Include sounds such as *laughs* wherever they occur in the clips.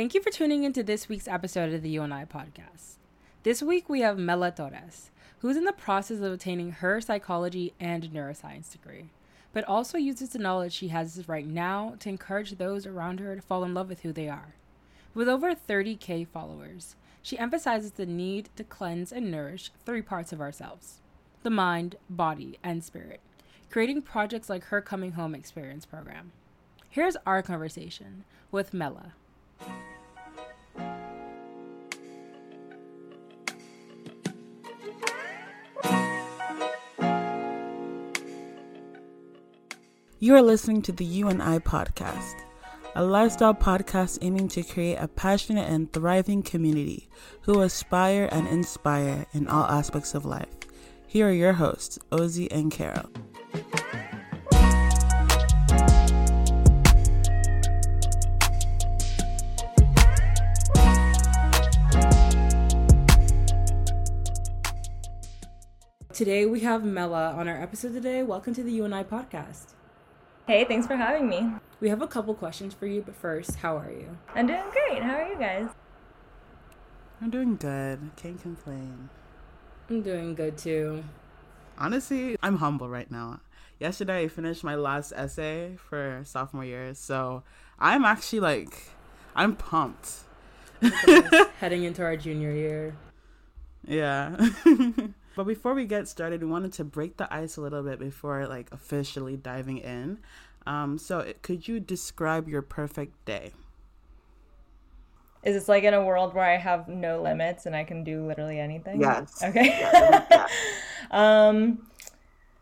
Thank you for tuning into this week's episode of the You and I podcast. This week we have Mela Torres, who's in the process of obtaining her psychology and neuroscience degree, but also uses the knowledge she has right now to encourage those around her to fall in love with who they are. With over 30k followers, she emphasizes the need to cleanse and nourish three parts of ourselves the mind, body, and spirit, creating projects like her Coming Home Experience program. Here's our conversation with Mela. You are listening to the You and I podcast, a lifestyle podcast aiming to create a passionate and thriving community who aspire and inspire in all aspects of life. Here are your hosts, Ozzy and Carol. Today we have Mela on our episode today. Welcome to the You and I podcast. Hey, thanks for having me. We have a couple questions for you, but first, how are you? I'm doing great. How are you guys? I'm doing good. Can't complain. I'm doing good too. Honestly, I'm humble right now. Yesterday, I finished my last essay for sophomore year, so I'm actually like, I'm pumped. *laughs* Heading into our junior year. Yeah. *laughs* but before we get started, we wanted to break the ice a little bit before like officially diving in. Um, so, could you describe your perfect day? Is this like in a world where I have no limits and I can do literally anything? Yes. Okay. Yeah. *laughs* um,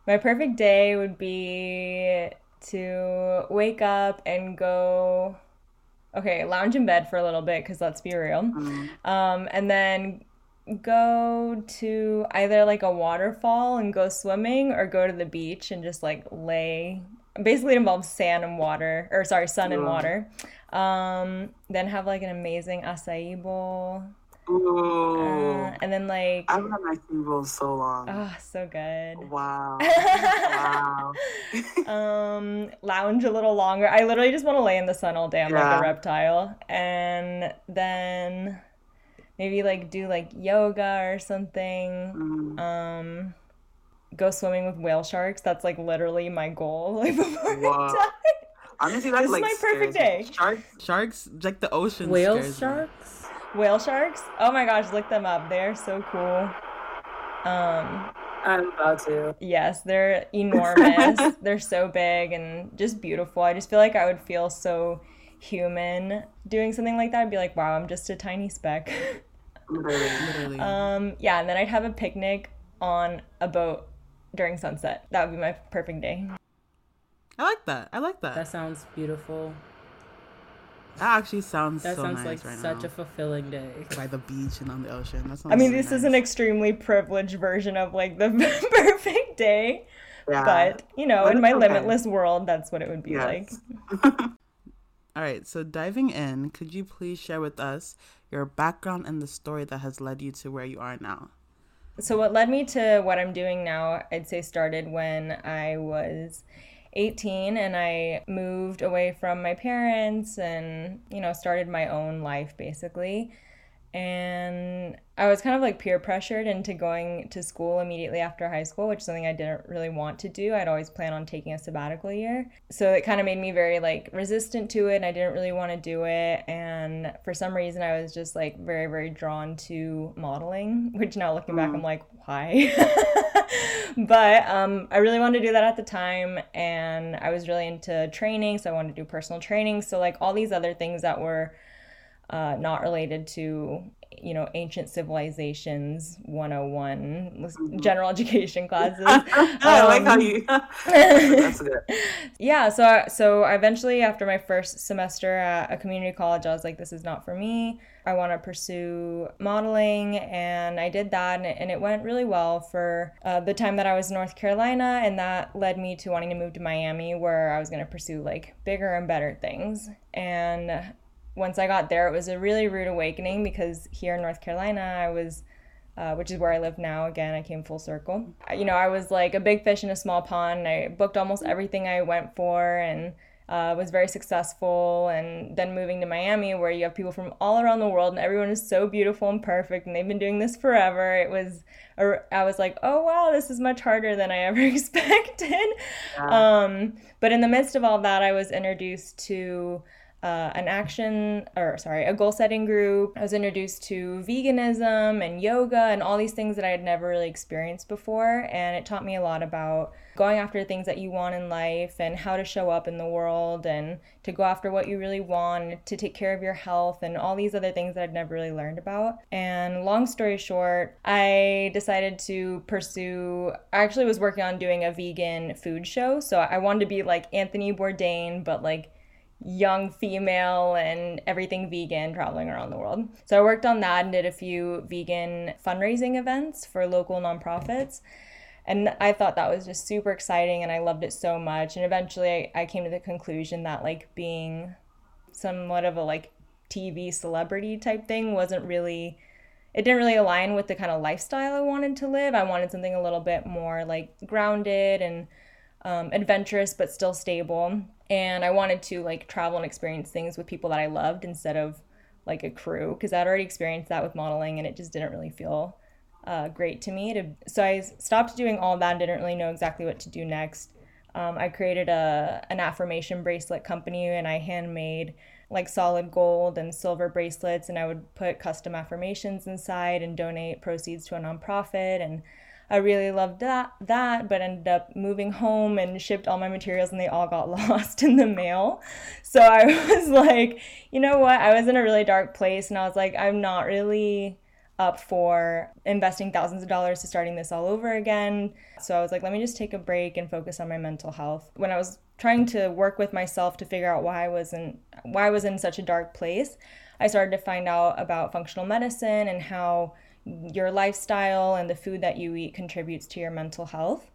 my perfect day would be to wake up and go. Okay, lounge in bed for a little bit because let's be real. Mm. Um, and then go to either like a waterfall and go swimming or go to the beach and just like lay. Basically it involves sand and water or sorry sun and water. Um then have like an amazing acai bowl. Ooh. uh, and then like I haven't had my cereal in so long. oh so good. Wow. *laughs* wow. um lounge a little longer. I literally just want to lay in the sun all day. I'm like a reptile. And then maybe like do like yoga or something Mm. um go swimming with whale sharks that's like literally my goal *laughs* like before Whoa. I die. Honestly, that This is like my perfect day. Sharks, sharks, like the ocean. Whale scares me. sharks? whale sharks oh my gosh look them up they're so cool um I'm about to. yes they're enormous *laughs* they're so big and just beautiful i just feel like i would feel so human doing something like that i'd be like wow i'm just a tiny speck *laughs* Literally, literally. um yeah and then i'd have a picnic on a boat during sunset that would be my perfect day I like that. I like that. That sounds beautiful. that actually sounds That so sounds nice like right such now. a fulfilling day. By the beach and on the ocean. That sounds I mean, so this is an extremely privileged version of like the *laughs* perfect day, Yeah. but you know, But in my okay. limitless world, that's what it would be like. *laughs* All right, so diving in, could you please share with us your background and the story that has led you to where you are now? So, what led me to what I'm doing now, I'd say started when I was 18 and I moved away from my parents and, you know, started my own life basically. And I was kind of like peer pressured into going to school immediately after high school, which is something I didn't really want to do. I'd always planned on taking a sabbatical year. So it kind of made me very like resistant to it and I didn't really want to do it. And for some reason, I was just like very, very drawn to modeling, *laughs* which now looking back, I'm like, why? *laughs* but um, I really wanted to do that at the time. And I was really into training. So I wanted to do personal training. So, like, all these other things that were uh, not related to you know ancient civilizations 101 general *laughs* education classes *laughs* I like how Um, you. *laughs* That's good. yeah so so eventually after my first semester at a community college i was like this is not for me i want to pursue modeling and i did that and it, and it went really well for uh, the time that i was in north carolina and that led me to wanting to move to miami where i was going to pursue like bigger and better things and once i got there it was a really rude awakening because here in north carolina i was uh, which is where I live now. Again, I came full circle. You know, I was like a big fish in a small pond. I booked almost everything I went for, and uh, was very successful and then moving to miami where you have people from all around the world and everyone is so beautiful and perfect and they've been doing this forever it was i was like oh wow this is much harder than i *laughs* ever expected yeah. um, but in the midst of all that i was introduced to uh, an action or sorry a goal setting group. I was introduced to veganism and yoga and all these things that i had never really experienced before. And it taught me a lot about going after things that you want in life and how to show up in the world and to go after what you really want to take care of your health and all these other things that i'd never really learned about. And long story short i decided to pursue i actually was working on doing a vegan food show. So i wanted to be like anthony bourdain but like young female and everything vegan traveling around the world. So I worked on that and did a few vegan fundraising events for local nonprofits. And I thought that was just super exciting and I loved it so much. And eventually I, I came to the conclusion that like being somewhat of a like TV celebrity type thing wasn't really it didn't really align with the kind of lifestyle I wanted to live. I wanted something a little bit more like grounded and um, adventurous but still stable and I wanted to like travel and experience things with people that I loved instead of like a crew because I'd already experienced that with modeling and it just didn't really feel uh, great to me. To, so I stopped doing all that and didn't really know exactly what to do next. Um, I created a an affirmation bracelet company and I handmade like solid gold and silver bracelets and I would put custom affirmations inside and donate proceeds to a nonprofit and I really loved that that, but ended up moving home and shipped all my materials and they all got *laughs* lost in the mail. So I *laughs* was like, you know what? I was in a really dark place and I was like, I'm not really up for investing thousands of dollars to starting this all over again. So I was like, let me just take a break and focus on my mental health. When I was trying to work with myself to figure out why I wasn't why I was in such a dark place, I started to find out about functional medicine and how your lifestyle and the food that you eat contributes to your mental health.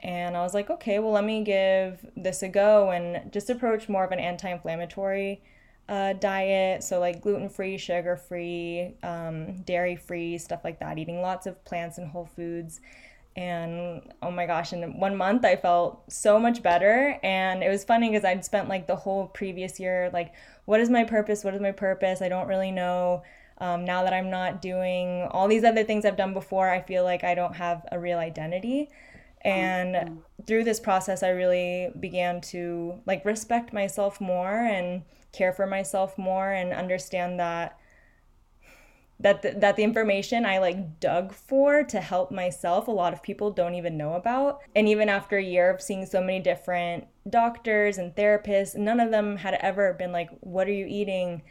And I was like, okay, well, let me give this a go and just approach more of an anti inflammatory uh, diet. So, like gluten free, sugar free, um, dairy free, stuff like that, eating lots of plants and whole foods. And oh my gosh, in one month I felt so much better. And it was funny because I'd spent like the whole previous year, like, what is my purpose? What is my purpose? I don't really know. Um, now that I'm not doing all these other things I've done before, I feel like I don't have a real identity. And mm-hmm. through this process, I really began to like respect myself more and care for myself more and understand that that the, that the information I like dug for to help myself a lot of people don't even know about and even after a year of seeing so many different doctors and therapists none of them had ever been like what are you eating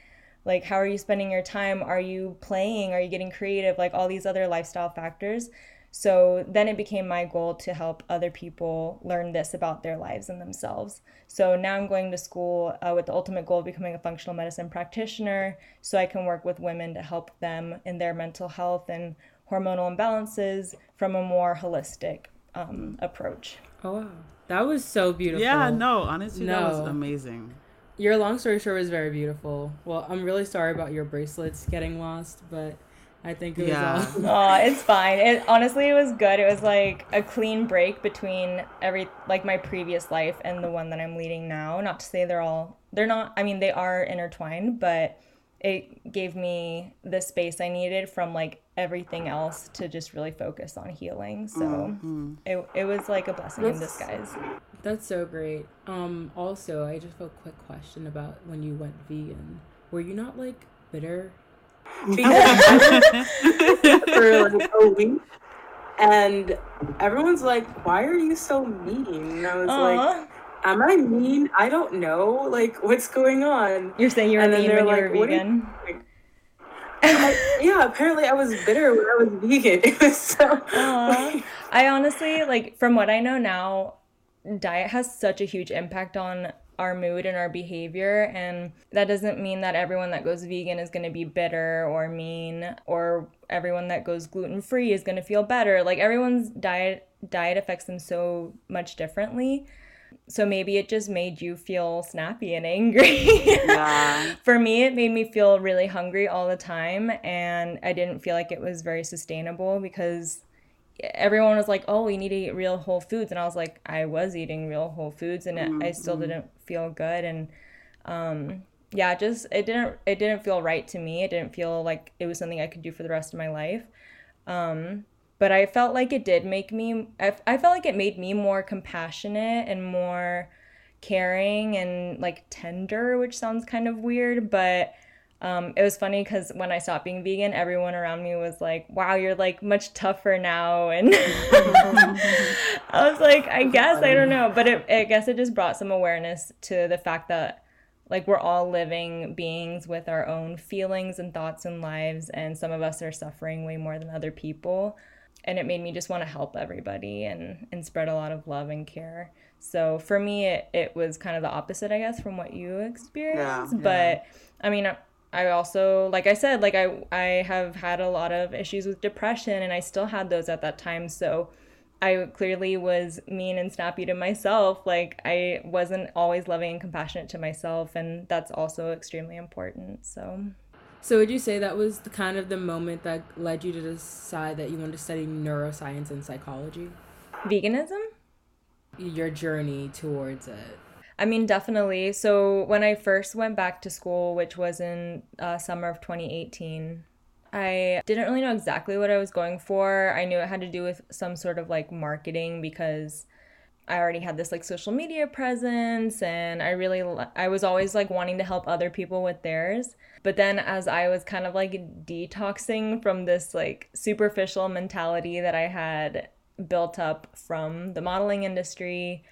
like how are you spending your time? Are you playing? Are you getting creative? Like all these other lifestyle factors. So then it became my goal to help other people learn this about their lives and themselves. So now i'm going to school uh, with the ultimate goal of becoming a functional medicine practitioner so i can work with women to help them in their mental health and hormonal imbalances from a more holistic um, approach. Oh wow. That was so beautiful. Yeah no honestly no. that was amazing your long story short was very beautiful. Well, I'm really sorry about your bracelets getting lost, but I think it yeah. was all. *laughs* oh, it's fine. It honestly, it was good. It was like a clean break between every like my previous life and the one that I'm leading now. Not to say they're all they're not. I mean, they are intertwined, but it gave me the space I needed from like everything else to just really focus on healing. So mm-hmm. it, it was like a blessing that's, in disguise. That's so great. Um also I just have a quick question about when you went vegan. Were you not like bitter? *laughs* for like a week. And everyone's like, Why are you so mean? And I was Aww. like am I mean? I don't know. Like, what's going on? You're saying you're mean when like, you were vegan? I, yeah, apparently I was bitter when I was vegan. *laughs* It was so. Like, I honestly like, from what I know now, diet has such a huge impact on our mood and our behavior and that doesn't mean that everyone that goes vegan is going to be bitter or mean or everyone that goes gluten free is going to feel better like everyone's diet diet affects them so much differently so maybe it just made you feel snappy and angry. yeah. *laughs* For me, it made me feel really hungry all the time. And I didn't feel like it was very sustainable because everyone was like, oh, we need to eat real whole foods. And I was like, I was eating real whole foods and mm-hmm. I still didn't feel good and um yeah just it didn't it didn't feel right to me it didn't feel like it was something i could do for the rest of my life um but i felt like it did make me I, I felt like it made me more compassionate and more caring and like tender which sounds kind of weird but um, it was funny because when I stopped being vegan, everyone around me was like, "Wow, you're like much tougher now," and *laughs* I was like, "I guess I don't know," but it, I guess it just brought some awareness to the fact that like we're all living beings with our own feelings and thoughts and lives, and some of us are suffering way more than other people, and it made me just want to help everybody and and spread a lot of love and care. So for me, it, it was kind of the opposite, I guess, from what you experienced. Yeah, but yeah. I mean, I also, like I said, like I I have had a lot of issues with depression, and I still had those at that time. So I clearly was mean and snappy to myself. Like I wasn't always loving and compassionate to myself, and that's also extremely important. So. So would you say that was the kind of the moment that led you to decide that you wanted to study neuroscience and psychology? Veganism? Your journey towards it. I mean, definitely. So when I first went back to school, which was in uh, summer of 2018, I didn't really know exactly what I was going for. I knew it had to do with some sort of like marketing because I already had this like social media presence and I really I was always like wanting to help other people with theirs. But then as I was kind of like detoxing from this like superficial mentality that I had built up from the modeling industry,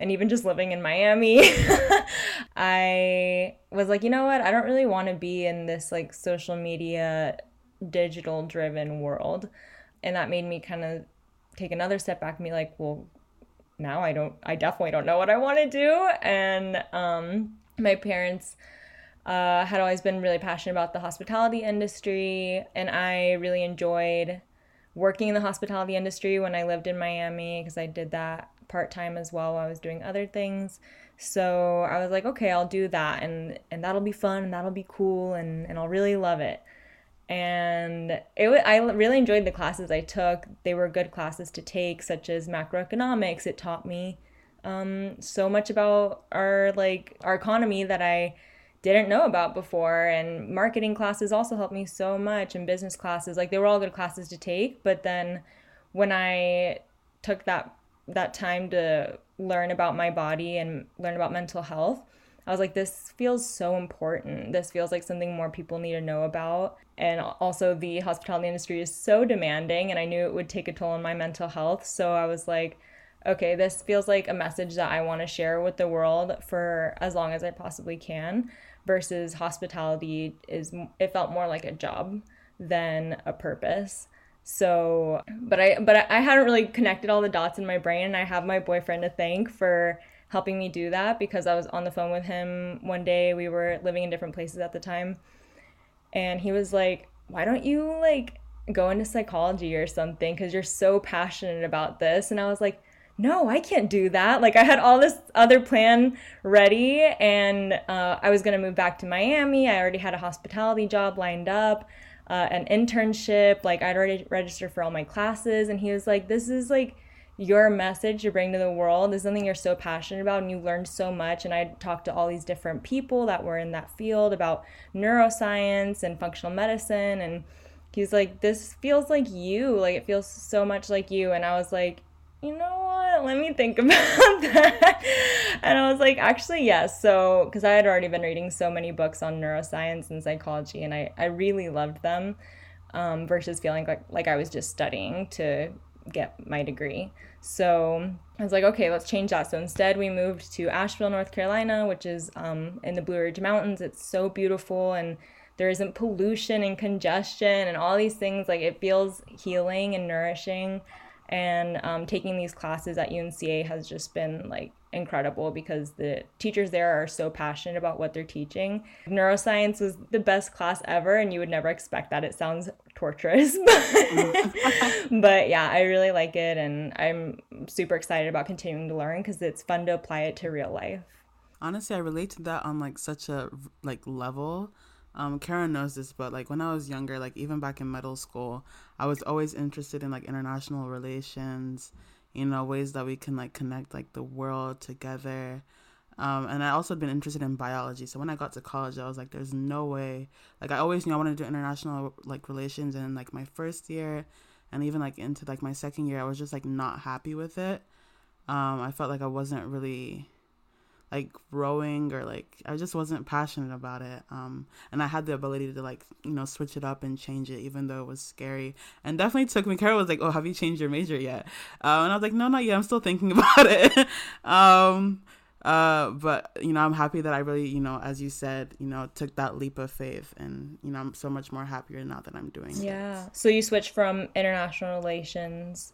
and even just living in Miami, *laughs* I was like, you know what? I don't really want to be in this like social media, digital driven world. And that made me kind of take another step back and be like, well, now I don't, I definitely don't know what I want to do. And um, my parents uh, had always been really passionate about the hospitality industry, and I really enjoyed working in the hospitality industry when I lived in Miami because I did that part time as well while I was doing other things. So I was like, okay, I'll do that and and that'll be fun and that'll be cool and and I'll really love it. And it I really enjoyed the classes I took. They were good classes to take, such as macroeconomics. It taught me um, so much about our like our economy that I didn't know about before and marketing classes also helped me so much and business classes like they were all good classes to take but then when i took that that time to learn about my body and learn about mental health, I was like, this feels so important. This feels like something more people need to know about. And also, the hospitality industry is so demanding, and I knew it would take a toll on my mental health. So I was like, okay, this feels like a message that I want to share with the world for as long as I possibly can. Versus hospitality is, it felt more like a job than a purpose. So, but I but I hadn't really connected all the dots in my brain and I have my boyfriend to thank for helping me do that because I was on the phone with him one day. We were living in different places at the time. And he was like, "Why don't you like go into psychology or something cuz you're so passionate about this?" And I was like, no, I can't do that. Like I had all this other plan ready, and uh, I was gonna move back to Miami. I already had a hospitality job lined up uh, an internship. Like I'd already registered for all my classes, and he was like, "This is like." Your message to bring to the world is something you're so passionate about and you learned so much and i talked to all these different people that were in that field about neuroscience and functional medicine and he's like this feels like you like it feels so much like you and i was like you know what? Let me think *laughs* about that. and I was like, actually, yes. So, because I had already been reading so many books on neuroscience and psychology, and I, I really loved them um, versus feeling like, like I was just studying to get my degree. So I was like, okay, let's change that. So instead, we moved to Asheville, North Carolina, which is um, in the Blue Ridge Mountains. It's so beautiful and there isn't pollution and congestion and all these things. Like it feels healing and nourishing and um, taking these classes at UNCA has just been like incredible because the teachers there are so passionate about what they're teaching. Neuroscience was the best class ever, and you would never expect that. It sounds torturous, *laughs* but, *laughs* but yeah, I really like it, and I'm super excited about continuing to learn because it's fun to apply it to real life. Honestly, I relate to that on like such a like level um, Karen knows this, but like when I was younger, like even back in middle school, I was always interested in like international relations, you know, ways that we can like connect like the world together. Um, and I also been interested in biology. So when I got to college, I was like, there's no way. Like I always knew I wanted to do international like relations, and like my first year, and even like into like my second year, I was just like not happy with it. Um, I felt like I wasn't really like growing or like I just wasn't passionate about it. Um, and I had the ability to like you know switch it up and change it, even though it was scary. And definitely took me. Carol was like, "Oh, have you changed your major yet?" Uh, and I was like, "No, not yet. I'm still thinking *laughs* about it." um, uh, but you know, I'm happy that I really, you know, as you said, you know, took that leap of faith, and you know, I'm so much more happier now that I'm doing. Yeah. This. So you switched from international relations.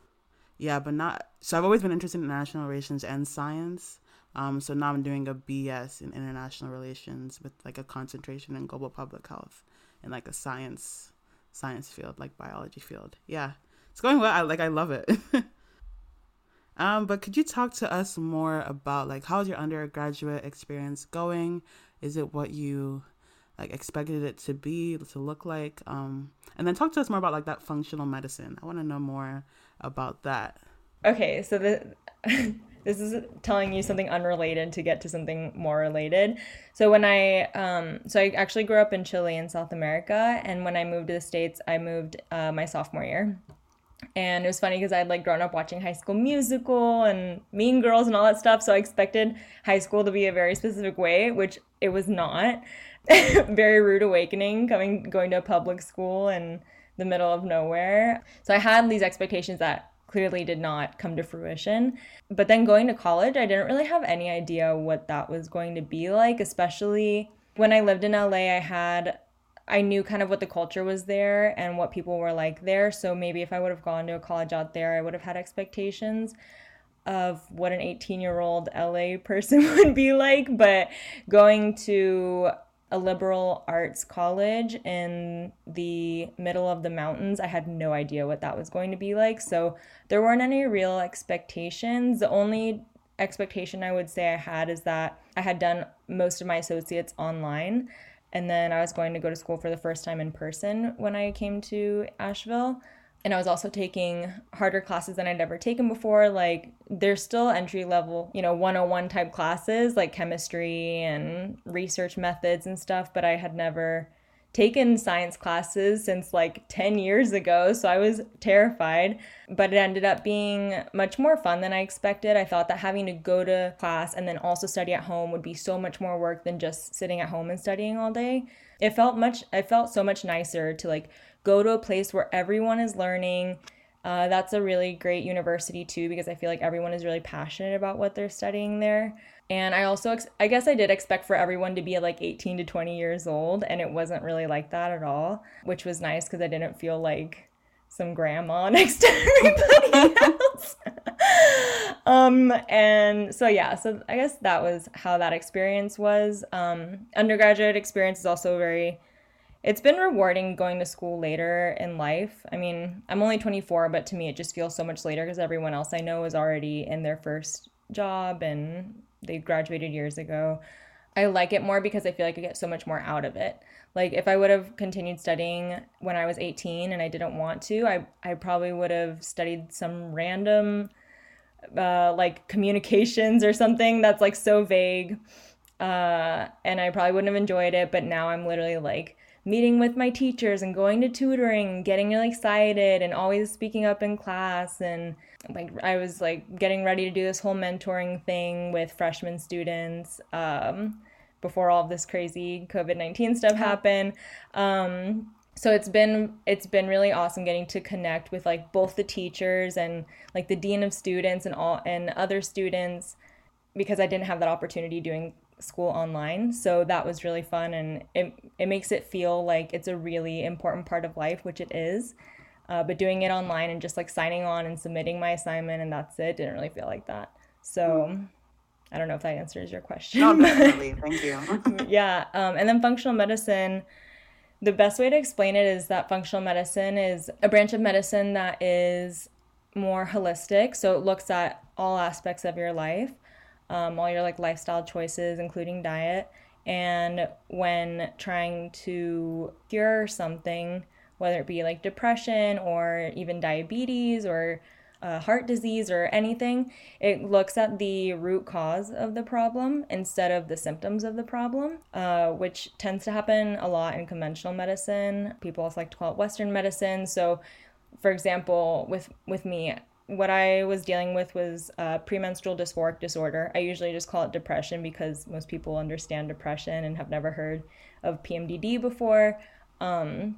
Yeah, but not. So I've always been interested in international relations and science. Um, so now I'm doing a BS in international relations with like a concentration in global public health in like a science science field, like biology field. Yeah, it's going well. I like. I love it. *laughs* Um, but could you talk to us more about like how's your undergraduate experience going? Is it what you like expected it to be to look like? Um, and then talk to us more about like that functional medicine. I want to know more about that. Okay, so the *laughs* this is telling you something unrelated to get to something more related. So when I um, so I actually grew up in Chile in South America, and when I moved to the states, I moved uh, my sophomore year. And it was funny because I'd like grown up watching High School Musical and Mean Girls and all that stuff. So I expected high school to be a very specific way, which it was not. *laughs* very rude awakening coming going to a public school in the middle of nowhere. So I had these expectations that clearly did not come to fruition. But then going to college, I didn't really have any idea what that was going to be like, especially when I lived in LA, I had I knew kind of what the culture was there and what people were like there. So maybe if I would have gone to a college out there, I would have had expectations of what an 18 year old LA person *laughs* would be like. But going to a liberal arts college in the middle of the mountains, I had no idea what that was going to be like. So there weren't any real expectations. The only expectation I would say I had is that I had done most of my associates online and then I was going to go to school for the first time in person when I came to Asheville. And I was also taking harder classes than I'd ever taken before. Like, there's still entry level, you know, 101 type classes like chemistry and research methods and stuff, but I had never taken science classes since like 10 years ago, so I was terrified. But it ended up being much more fun than I expected. I thought that having to go to class and then also study at home would be so much more work than just sitting at home and studying all day. It felt much it felt so much nicer to like go to a place where everyone is learning. Uh, that's a really great university too because I feel like everyone is really passionate about what they're studying there. And I also, ex- I guess I did expect for everyone to be like 18 to 20 years old, and it wasn't really like that at all, which was nice because I didn't feel like some grandma *laughs* next to everybody *laughs* else. *laughs* um, and so, yeah, so I guess that was how that experience was. Um, undergraduate experience is also very, it's been rewarding going to school later in life. I mean, I'm only 24, but to me, it just feels so much later because everyone else I know is already in their first job and they graduated years ago. I like it more because I feel like I get so much more out of it. Like if I would have continued studying when I was 18 and I didn't want to, I I probably would have studied some random uh, like communications or something that's like so vague. Uh, and I probably wouldn't have enjoyed it, but now I'm literally like meeting with my teachers and going to tutoring, getting really excited and always speaking up in class and like I was like getting ready to do this whole mentoring thing with freshman students um, before all of this crazy COVID nineteen stuff happened. Um, so it's been it's been really awesome getting to connect with like both the teachers and like the dean of students and all and other students because I didn't have that opportunity doing school online. So that was really fun and it it makes it feel like it's a really important part of life, which it is. Uh, but doing it online and just like signing on and submitting my assignment and that's it didn't really feel like that. So I don't know if that answers your question. No, definitely. *laughs* Thank you. *laughs* yeah. Um, and then functional medicine, the best way to explain it is that functional medicine is a branch of medicine that is more holistic. So it looks at all aspects of your life, um, all your like lifestyle choices, including diet. And when trying to cure something, whether it be like depression or even diabetes or heart disease or anything, it looks at the root cause of the problem instead of the symptoms of the problem, uh, which tends to happen a lot in conventional medicine. People also like to call it Western medicine. So, for example, with with me, what I was dealing with was uh, premenstrual dysphoric disorder. I usually just call it depression because most people understand depression and have never heard of PMDD before. Um,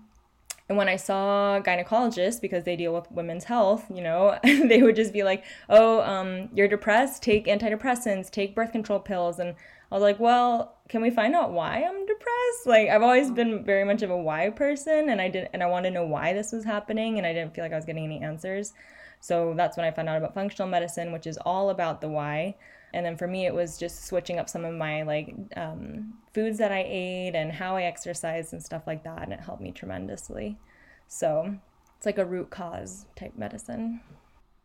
and when I saw gynecologists, because they deal with women's health, you know, *laughs* they would just be like, oh, um, you're depressed, take antidepressants, take birth control pills. And I was like, well, can we find out why I'm depressed? Like, I've always been very much of a why person, and I didn't, and I wanted to know why this was happening, and I didn't feel like I was getting any answers. So that's when I found out about functional medicine, which is all about the why. And then for me, it was just switching up some of my like um, foods that I ate and how I exercised and stuff like that. And it helped me tremendously. So it's like a root cause type medicine.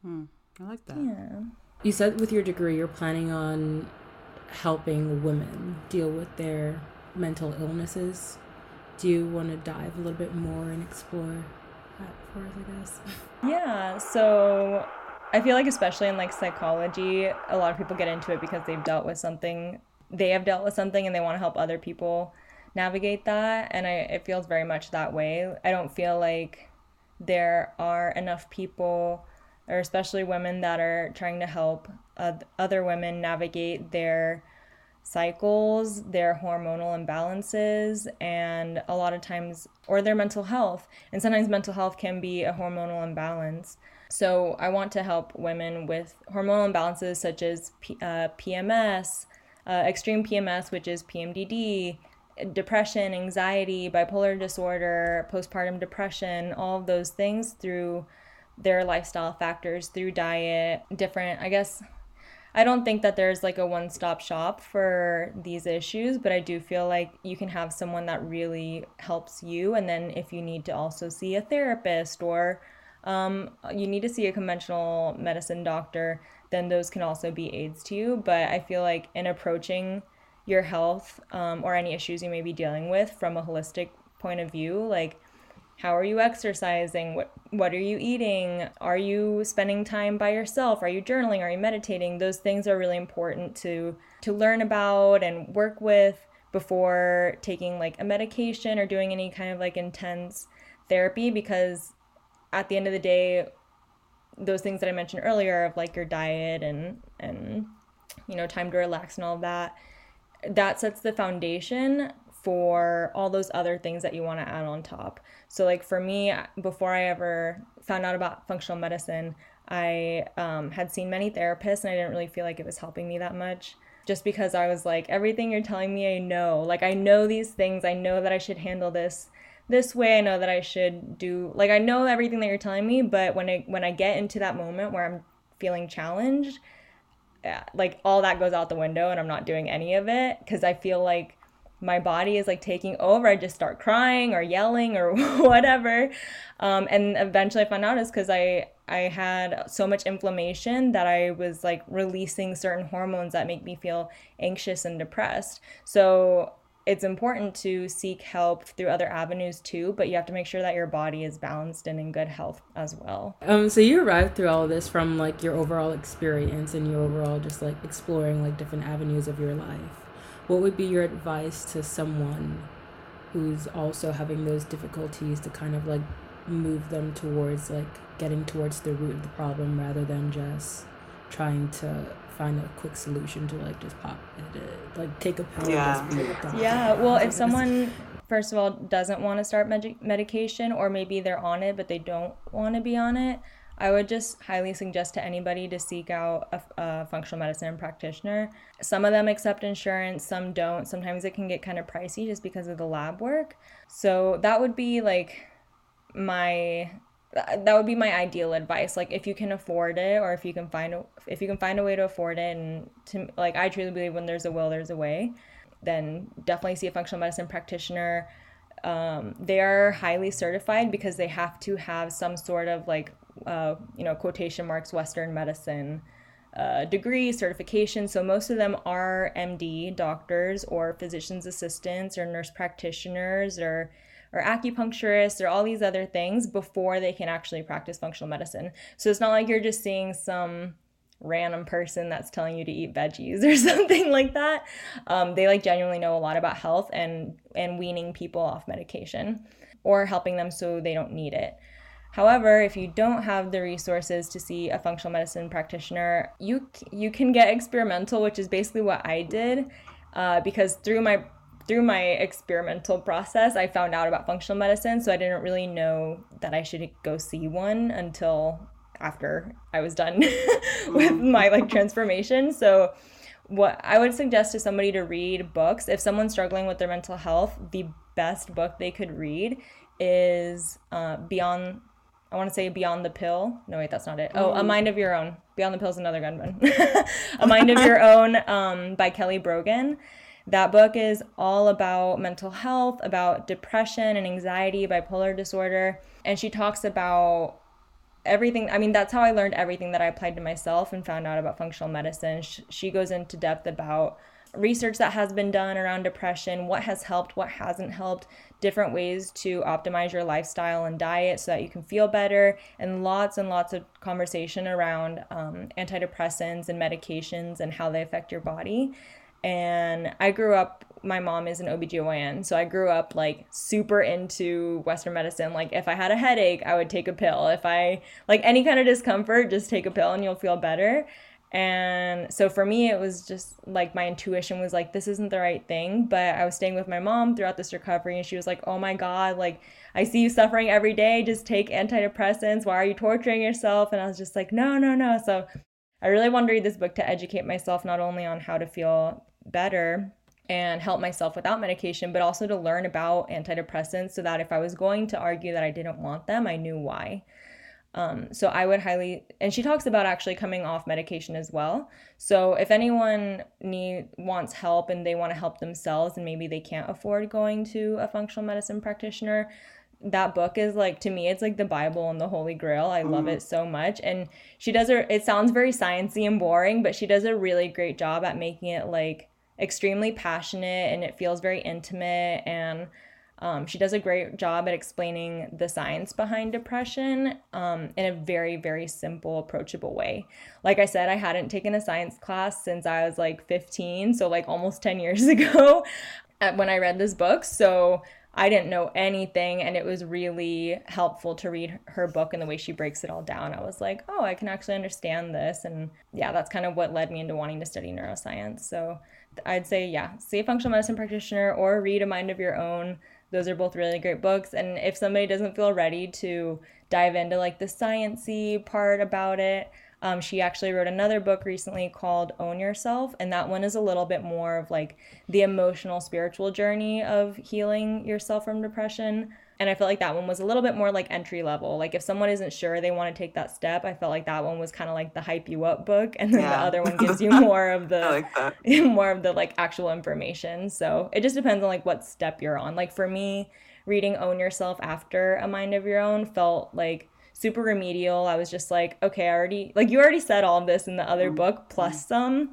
Hmm. I like that. Yeah. You said with your degree, you're planning on helping women deal with their mental illnesses. Do you want to dive a little bit more and explore that for us, I guess? Yeah. So I feel like especially in like psychology, a lot of people get into it because they've dealt with something, they have dealt with something and they want to help other people navigate that and I it feels very much that way. I don't feel like there are enough people or especially women that are trying to help other women navigate their cycles, their hormonal imbalances, and a lot of times, or their mental health. And sometimes mental health can be a hormonal imbalance. So I want to help women with hormonal imbalances such as P- uh, PMS, uh, extreme PMS, which is PMDD, depression, anxiety, bipolar disorder, postpartum depression, all of those things through their lifestyle factors, through diet, different, I guess. I don't think that there's like a one stop shop for these issues, but I do feel like you can have someone that really helps you. And then if you need to also see a therapist or um, you need to see a conventional medicine doctor, then those can also be aids to you. But I feel like in approaching your health um, or any issues you may be dealing with from a holistic point of view, like how are you exercising? What what are you eating? Are you spending time by yourself? Are you journaling? Are you meditating? Those things are really important to to learn about and work with before taking like a medication or doing any kind of like intense therapy because at the end of the day, those things that I mentioned earlier of like your diet and and you know time to relax and all that, that sets the foundation for all those other things that you want to add on top. So like for me, before I ever found out about functional medicine, I um, had seen many therapists and I didn't really feel like it was helping me that much. Just because I was like, everything you're telling me, I know. Like, I know these things. I know that I should handle this this way i know that i should do like i know everything that you're telling me but when i when i get into that moment where i'm feeling challenged like all that goes out the window and i'm not doing any of it because i feel like my body is like taking over. I just start crying or yelling or *laughs* whatever. Um, and eventually i found out is because i i had so much inflammation that i was like releasing certain hormones that make me feel anxious and depressed. So it's important to seek help through other avenues too, but you have to make sure that your body is balanced and in good health as well. Um, so you arrived through all of this from like your overall experience and your overall just like exploring like different avenues of your life. What would be your advice to someone who's also having those difficulties to kind of like move them towards like getting towards the root of the problem rather than just trying to find a quick solution to like just pop it, like take a pill. Yeah. Yeah. Well, if someone first of all doesn't want to start med- medication, or maybe they're on it but they don't want to be on it, I would just highly suggest to anybody to seek out a, a, functional medicine practitioner. Some of them accept insurance, some don't. Sometimes it can get kind of pricey just because of the lab work. So that would be like my that would be my ideal advice like if you can afford it or if you can find a, if you can find a way to afford it and to like i truly believe when there's a will there's a way then definitely see a functional medicine practitioner. Um, they are highly certified because they have to have some sort of like uh, you know quotation marks western medicine uh, degree certification. So most of them are md doctors or physicians assistants or nurse practitioners or or acupuncturists or all these other things before they can actually practice functional medicine. So it's not like you're just seeing some random person that's telling you to eat veggies *laughs* or something like that. Um, they like genuinely know a lot about health and and weaning people off medication or helping them so they don't need it. However, if you don't have the resources to see a functional medicine practitioner, you you can get experimental, which is basically what I did, uh, because through my through my experimental process, I found out about functional medicine. So I didn't really know that I should go see one until after I was done *laughs* with my like transformation. So what I would suggest to somebody to read books if someone's struggling with their mental health, the best book they could read is uh, Beyond I want to say Beyond the Pill. No, wait, that's not it. Oh, A Mind of Your Own. Beyond the Pill is another good one. *laughs* a Mind of Your *laughs* Own um, by Kelly Brogan. That book is all about mental health, about depression and anxiety, bipolar disorder. And she talks about everything. I mean, that's how I learned everything that I applied to myself and found out about functional medicine. She goes into depth about research that has been done around depression, what has helped, what hasn't helped, different ways to optimize your lifestyle and diet so that you can feel better, and lots and lots of conversation around um, antidepressants and medications and how they affect your body. And I grew up, my mom is an OBGYN, so I grew up like super into Western medicine. Like, if I had a headache, I would take a pill. If I like any kind of discomfort, just take a pill and you'll feel better. And so for me, it was just like my intuition was like, this isn't the right thing. But I was staying with my mom throughout this recovery, and she was like, oh my God, like, I see you suffering every day. Just take antidepressants. Why are you torturing yourself? And I was just like, no, no, no. So I really wanted to read this book to educate myself not only on how to feel better and help myself without medication, but also to learn about antidepressants so that if I was going to argue that I didn't want them, I knew why. Um, so I would highly, and she talks about actually coming off medication as well. So if anyone need wants help and they want to help themselves and maybe they can't afford going to a functional medicine practitioner, that book is like to me it's like the bible and the holy grail i love mm. it so much and she does her it sounds very sciencey and boring but she does a really great job at making it like extremely passionate and it feels very intimate and um, she does a great job at explaining the science behind depression um, in a very, very simple, approachable way. Like I said, I hadn't taken a science class since I was like 15, so like almost 10 years *laughs* ago when I read this book. So I didn't know anything, and it was really helpful to read her book and the way she breaks it all down. I was like, oh, I can actually understand this. And yeah, that's kind of what led me into wanting to study neuroscience. So I'd say, yeah, see a functional medicine practitioner or read A Mind of Your Own. Those are both really great books. And if somebody doesn't feel ready to dive into like the sciency part about it um, she actually wrote another book recently called own yourself. And that one is a little bit more of like the emotional spiritual journey of healing yourself from depression and I felt like that one was a little bit more like entry level. Like if someone isn't sure they want to take that step, I felt like that one was kind of like the hype you up book, and then yeah. the other one gives you *laughs* more of the like *laughs* more of the like actual information. So it just depends on like what step you're on. Like for me, reading Own Yourself after A Mind of Your Own felt like super remedial. I was just like, okay, I already like you already said all of this in the other mm-hmm. book plus some.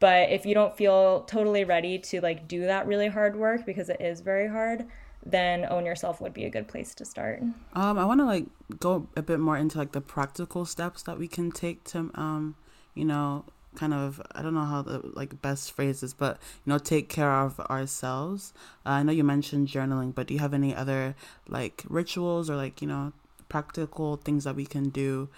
But if you don't feel totally ready to like do that really hard work because it is very hard, then own yourself would be a good place to start. Um, I want to like go a bit more into like the practical steps that we can take to, um, you know, kind of I don't know how the like best phrases, but you know, take care of ourselves. Uh, I know you mentioned journaling, but do you have any other like rituals or like you know practical things that we can do,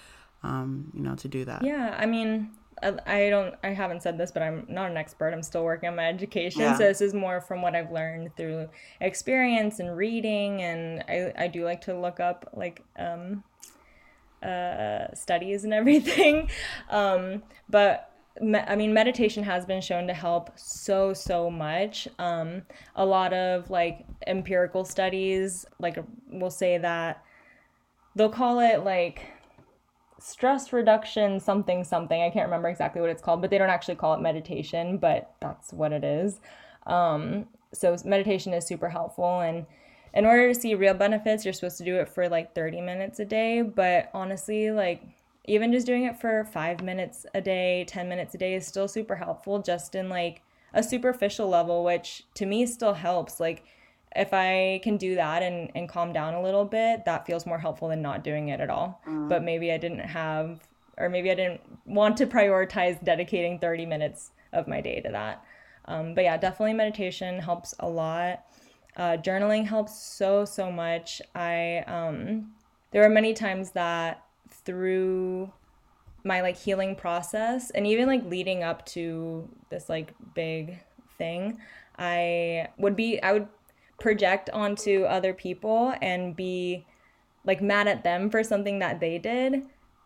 um, you know, to do that? Yeah, I mean, I don't I haven't said this, but I'm not an expert. I'm still working on my education. Yeah. So this is more from what I've learned through experience and reading and I, I do like to look up like um uh studies and *laughs* everything. Um but me- I mean meditation has been shown to help so so much. Um a lot of like empirical studies like will say that they'll call it like stress reduction something something. I can't remember exactly what it's called but they don't actually call it meditation but that's what it is. Um, so meditation is super helpful and in order to see real benefits you're supposed to do it for like 30 minutes a day but honestly like even just doing it for five minutes a day 10 minutes a day is still super helpful just in like a superficial level which to me still helps like if I can do that and, and calm down a little bit, that feels more helpful than not doing it at all. Mm. But maybe I didn't have, or maybe I didn't want to prioritize dedicating 30 minutes of my day to that. Um, but yeah, definitely meditation helps a lot. Uh, journaling helps so, so much. I, um, there were many times that through my like healing process and even like leading up to this like big thing, I would be, I would project onto other people and be like mad at them for something that they did.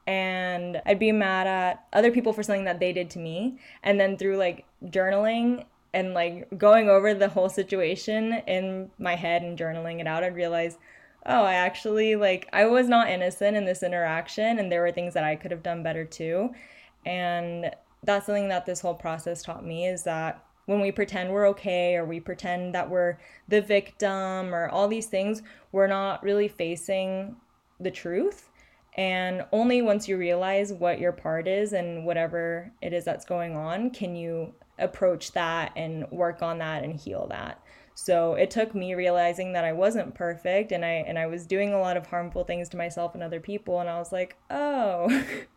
And I'd be mad at other people for something that they did to me. And then through like journaling and like going over the whole situation in my head and journaling it out I'd realize oh I actually like I was not innocent in this interaction and there were things that I could have done better too. And that's something that this whole process taught me is that when we pretend we're okay or we pretend that we're the victim or all these things, we're not really facing the truth. And only once you realize what your part is and whatever it is that's going on, can you approach that and work on that and heal that. So it took me realizing that I wasn't perfect and I and I was doing a lot of harmful things to myself and other people and I was like, "Oh, *laughs*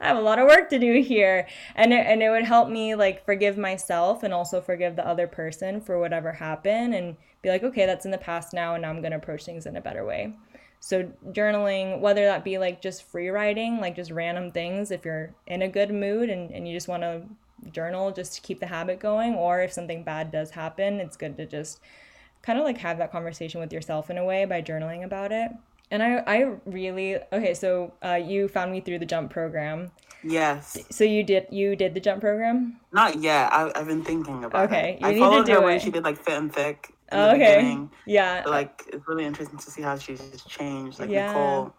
I have a lot of work to do here. And it, and it would help me like forgive myself and also forgive the other person for whatever happened and be like, okay, that's in the past now and now I'm going to approach things in a better way. So journaling, whether that be like just free writing, like just random things if you're in a good mood and, and you just want to journal just to keep the habit going, or if something bad does happen, it's good to just kind of like have that conversation with yourself in a way by journaling about it and I I really okay. So uh, you found me through the jump program. Yes. So you did you did the jump program? Not yet. I, have been thinking about okay, it. Okay, you I need to do her it. when she did like fit and thick. Oh, okay. Yeah. like it's really interesting to see how she's changed. Like yeah. Nicole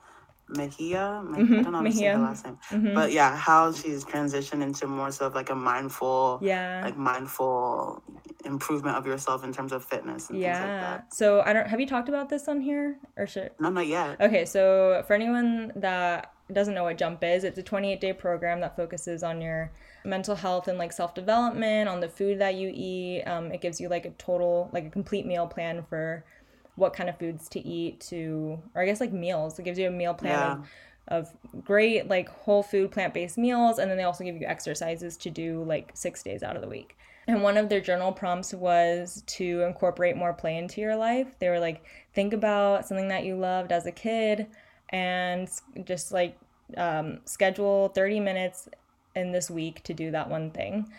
Mejia. Mm-hmm. I don't know how to say her last name, mm-hmm. but yeah, how she's transitioned into more so of like a mindful, yeah, like mindful improvement of yourself in terms of fitness and yeah. things like that. So I don't. Have you talked about this on here or should? No, not yet. Okay, so for anyone that doesn't know what jump is it's a 28 day program that focuses on your mental health and like self development on the food that you eat um, it gives you like a total like a complete meal plan for what kind of foods to eat to or i guess like meals. It gives you a meal plan yeah. of, of great like whole food plant-based meals and then they also give you exercises to do like six days out of the week. And one of their journal prompts was to incorporate more play into your life. They were like think about something that you loved as a kid and just like um, schedule 30 minutes in this week to do that one thing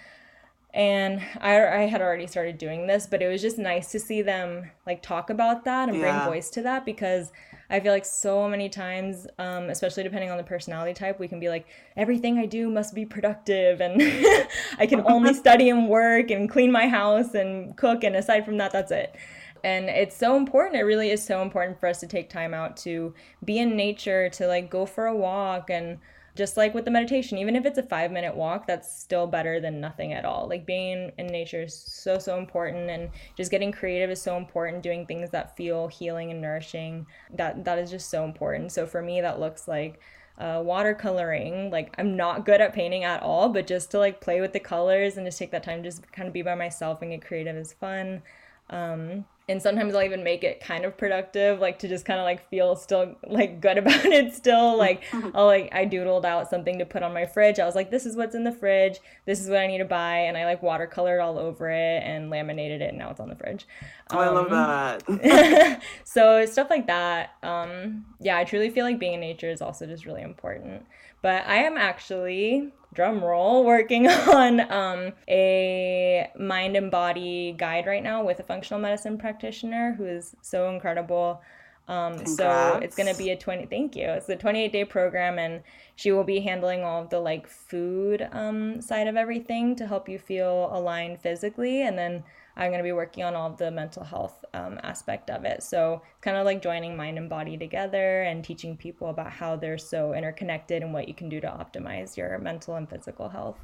and I, I had already started doing this but it was just nice to see them like talk about that and yeah. bring voice to that because i feel like so many times um, especially depending on the personality type we can be like everything i do must be productive and *laughs* i can only *laughs* study and work and clean my house and cook and aside from that that's it and it's so important it really is so important for us to take time out to be in nature to like go for a walk and just like with the meditation even if it's a five minute walk that's still better than nothing at all. Like being in nature is so so important and just getting creative is so important doing things that feel healing and nourishing. That that is just so important. So for me that looks like uh, watercoloring like i'm not good at painting at all but just to like play with the colors and just take that time just kind of be by myself and get creative is fun. Um, and sometimes I'll even make it kind of productive, like to just kind of like feel still like good *laughs* about it still. Like I'll like I doodled out something to put on my fridge. I was like, this is what's in the fridge, this is what I need to buy, and I like watercolored all over it and laminated it, and now it's on the fridge. Um, oh, I love um, that. *laughs* so stuff like that. Um, yeah, I truly feel like being in nature is also just really important. But I am actually drum roll *laughs* working on um, a mind and body guide right now with a functional medicine practitioner who is so incredible. Um, so it's going to be a 20 thank you. It's a 28 day program and she will be handling all of the like food um, side of everything to help you feel aligned physically and then I'm going to be working on all the mental health um, aspect of it. So it's kind of like joining mind and body together and teaching people about how they're so interconnected and what you can do to optimize your mental and physical health.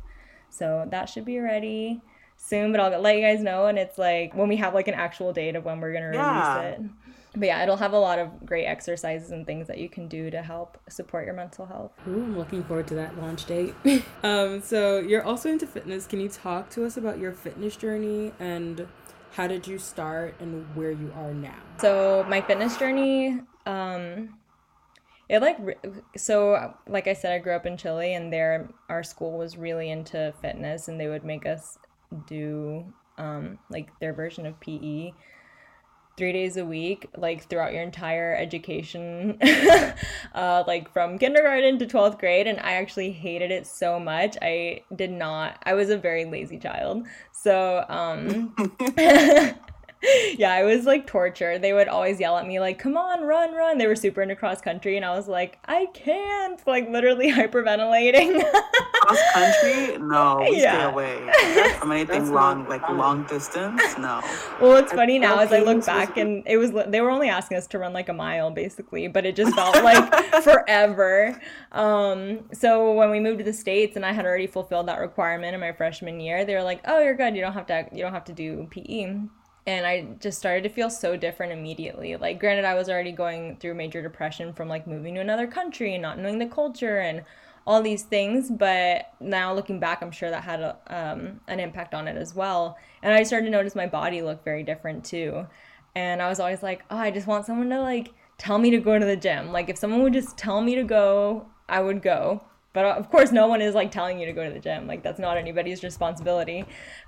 So that should be ready soon, but I'll let you guys know. And it's like when we have like an actual date of when we're going to yeah. release it but yeah, it'll have a lot of great exercises and things that you can do to help support your mental health. Ooh, I'm looking forward to that launch date. *laughs* um, so you're also into fitness. Can you talk to us about your fitness journey and how did you start and where you are now? So my fitness journey, um, it like so like I said, I grew up in Chile, and there our school was really into fitness, and they would make us do um, like their version of PE three days a week, like throughout your entire education, *laughs* uh, like from kindergarten to 12th grade. And I actually hated it so much. I did not, I was a very lazy child. So, um, *laughs* *laughs* *laughs* yeah, it was like torture. They would always yell at me, like, come on, run, run. They were super into cross country. And I was like, I can't, like, literally *laughs* hyperventilating. cross country? No, *laughs* we yeah. stay away. from anything long, like long distance? No. Well, it's funny now as I look back, and it was, they were only asking us to run like a mile, basically, but it just felt like forever. Um, so when we moved to the States and I had already fulfilled that requirement in my freshman year, they were like, oh, you're good. You don't have to, you don't have to do PE and I just started to feel so different immediately. Like, granted, I was already going through major depression from like moving to another country and not knowing the culture and all these things, but now looking back, I'm sure that had a, um, an impact on it as well. And I started to notice my body look very different too. And I was always like, oh, I just want someone to like tell me to go to the gym. Like, if someone would just tell me to go, I would go. But uh, of course, no one is like telling you to go to the gym. Like, that's not anybody's responsibility.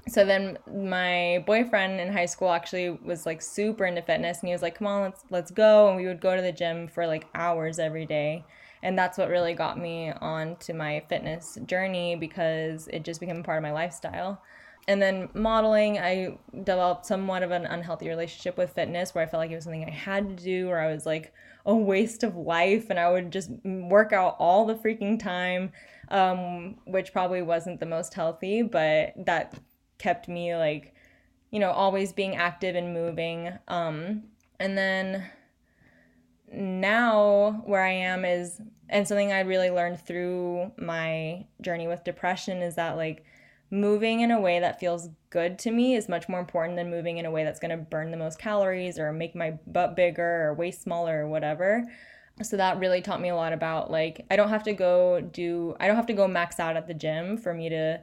So then my boyfriend in high school actually was like super into fitness and he was like, come on, let's, let's go. And we would go to the gym for like hours every day. And that's what really got me on to my fitness journey because it just became a part of my lifestyle and then modeling i developed somewhat of an unhealthy relationship with fitness where i felt like it was something i had to do or i was like a waste of life and i would just work out all the freaking time um, which probably wasn't the most healthy but that kept me like you know always being active and moving. Um, and then now where i am is and something i really learned through my journey with depression is that like moving in a way that feels good to me is much more important than moving in a way that's going to burn the most calories or make my butt bigger or waist smaller or whatever. So that really taught me a lot about like I don't have to go do I don't have to go max out at the gym for me to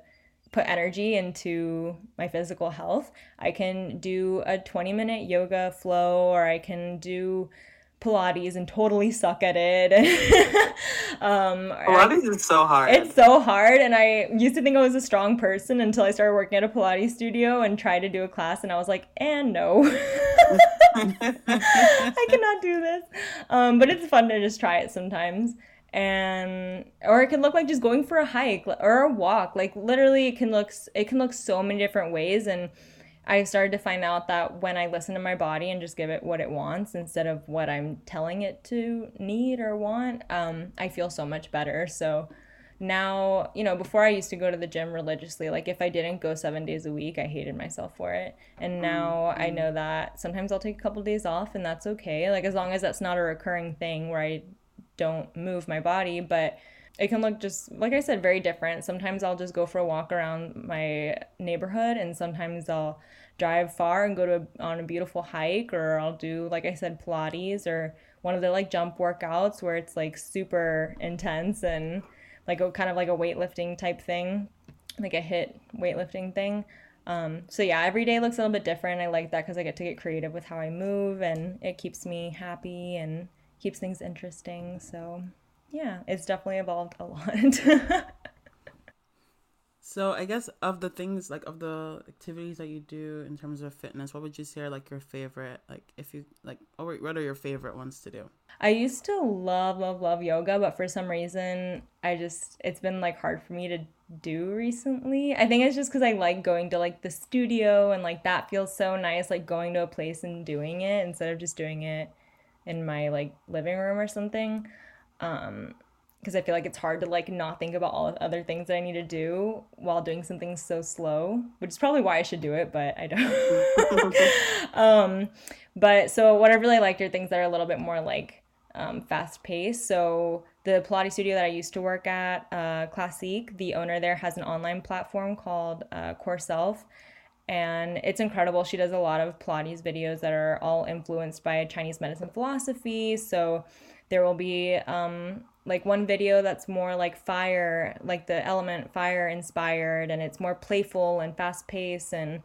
put energy into my physical health. I can do a 20 minute yoga flow or I can do Pilates and totally suck at it. *laughs* um, Pilates is so hard. It's so hard. And I used to think I was a strong person until I started working at a Pilates studio and tried to do a class. And I was like, and no. *laughs* I cannot do this. Um, but it's fun to just try it sometimes. And or it can look like just going for a hike or a walk. Like literally it can look it can look so many different ways and I started to find out that when I listen to my body and just give it what it wants instead of what I'm telling it to need or want, um, I feel so much better. So now, you know, before I used to go to the gym religiously, like if I didn't go seven days a week, I hated myself for it. And now I know that sometimes I'll take a couple of days off and that's okay. Like as long as that's not a recurring thing where I don't move my body, but it can look just like I said, very different. Sometimes I'll just go for a walk around my neighborhood, and sometimes I'll drive far and go to on a beautiful hike, or I'll do like I said, Pilates or one of the like jump workouts where it's like super intense and like a kind of like a weightlifting type thing, like a HIIT weightlifting thing. Um, so yeah, every day looks a little bit different. I like that because I get to get creative with how I move, and it keeps me happy and keeps things interesting. So yeah, it's definitely evolved a lot. *laughs* so I guess of the things like of the activities that you do in terms of fitness, what would you say are like your favorite? Like if you like, oh, or what are your favorite ones to do? I used to love, love, love yoga, but for some reason, I just it's been like hard for me to do recently. I think it's just because I like going to like the studio and like that feels so nice, like going to a place and doing it instead of just doing it in my like living room or something um because I feel like it's hard to like not think about all the other things that I need to do while doing something so slow, which is probably why I should do it, but I don't. *laughs* um, but so what I really liked are things that are a little bit more like um, fast paced. So the Pilates studio that I used to work at, uh, Classique, the owner there has an online platform called uh, Core Self. And it's incredible. She does a lot of Pilates videos that are all influenced by Chinese medicine philosophy. So there will be um, like one video that's more like fire, like the element fire inspired, and it's more playful and fast paced and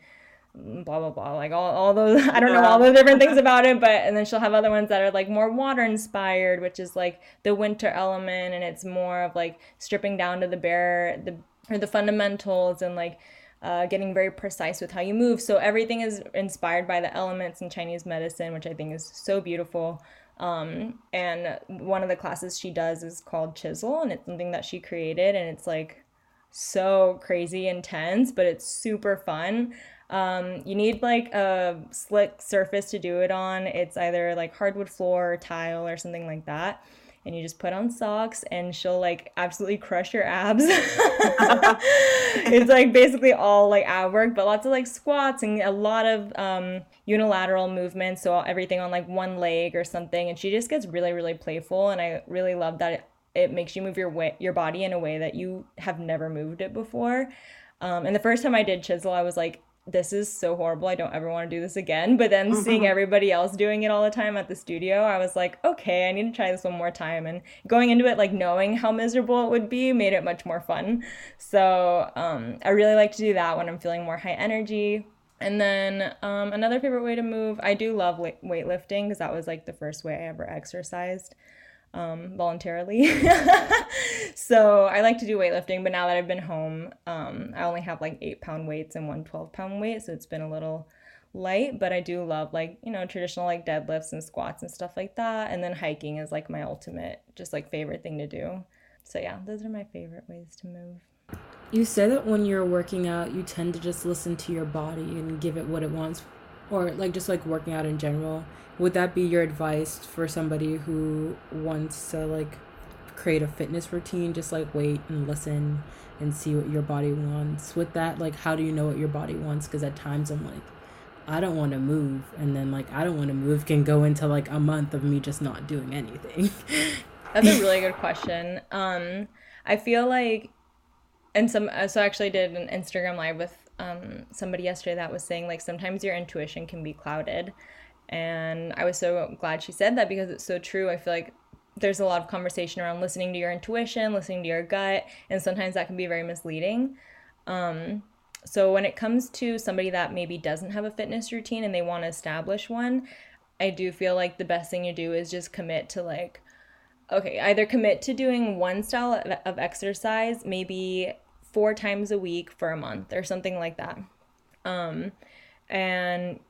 blah blah blah like all, all those *laughs* i don't know all the different things *laughs* about it but and then she'll have other ones that are like more water inspired which is like the winter element and it's more of like stripping down to the bare the or the fundamentals and like uh, getting very precise with how you move. So everything is inspired by the elements in chinese medicine which i think is so beautiful um, and one of the classes she does is called chisel and it's something that she created and it's like so crazy intense but it's super fun um, you need like a slick surface to do it on. It's either like hardwood floor or tile or something like that. And you just put on socks and she'll like absolutely crush your abs. *laughs* it's like basically all like ab work, but lots of like squats and a lot of um, unilateral movements. So everything on like one leg or something. And she just gets really, really playful. And I really love that it, it makes you move your way, your body in a way that you have never moved it before. Um, and the first time I did chisel, I was like, this is so horrible. I don't ever want to do this again. But then mm-hmm. seeing everybody else doing it all the time at the studio, I was like, okay, I need to try this one more time. And going into it, like knowing how miserable it would be, made it much more fun. So um, I really like to do that when I'm feeling more high energy. And then um, another favorite way to move, I do love weightlifting because that was like the first way I ever exercised um, voluntarily. *laughs* so I like to do weightlifting, but now that I've been home, um, I only have like eight pound weights and one 12 pound weight. So it's been a little light, but I do love like, you know, traditional like deadlifts and squats and stuff like that. And then hiking is like my ultimate, just like favorite thing to do. So yeah, those are my favorite ways to move. You said that when you're working out, you tend to just listen to your body and give it what it wants, or like just like working out in general would that be your advice for somebody who wants to like create a fitness routine just like wait and listen and see what your body wants? With that like how do you know what your body wants? Because at times i'm like i don't want to move and then like i don't want to move can go into like a month of me just not doing anything. *laughs* That's a really good question. Um i feel like and some so i actually did an instagram live with um somebody yesterday that was saying like sometimes your intuition can be clouded and I was so glad she said that because it's so true. I feel like there's a lot of conversation around listening to your intuition, listening to your gut, and sometimes that can be very misleading. Um, so when it comes to somebody that maybe doesn't have a fitness routine and they want to establish one, I do feel like the best thing to do is just commit to like okay, either commit to doing one style of, of exercise maybe four times a week for a month or something like that. Um, and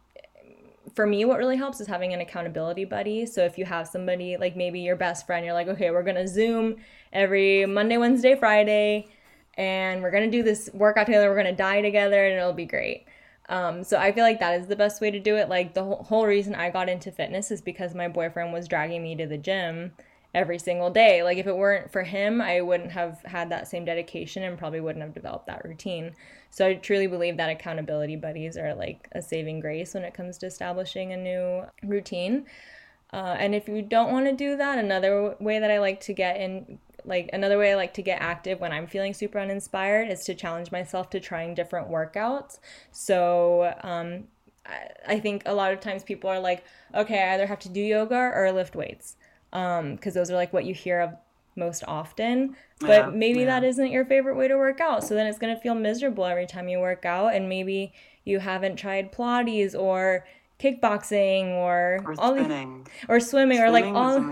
for me, what really helps is having an accountability buddy. So if you have somebody like maybe your best friend, you're like, okay, we're gonna Zoom every Monday, Wednesday, Friday, and we're gonna do this workout together. We're gonna die together, and it'll be great. Um, so I feel like that is the best way to do it. Like the whole reason I got into fitness is because my boyfriend was dragging me to the gym every single day. Like if it weren't for him, I wouldn't have had that same dedication and probably wouldn't have developed that routine. So I truly believe that accountability buddies are like a saving grace when it comes to establishing a new routine. Uh, and if you don't want to do that, another way that I like to get in, like another way I like to get active when I'm feeling super uninspired is to challenge myself to trying different workouts. So um, I, I think a lot of times people are like, okay, I either have to do yoga or lift weights because um, those are like what you hear of most often. But yeah, maybe yeah. that isn't your favorite way to work out. So then it's going to feel miserable every time you work out. And maybe you haven't tried Pilates or kickboxing or, or all these or swimming, swimming or like all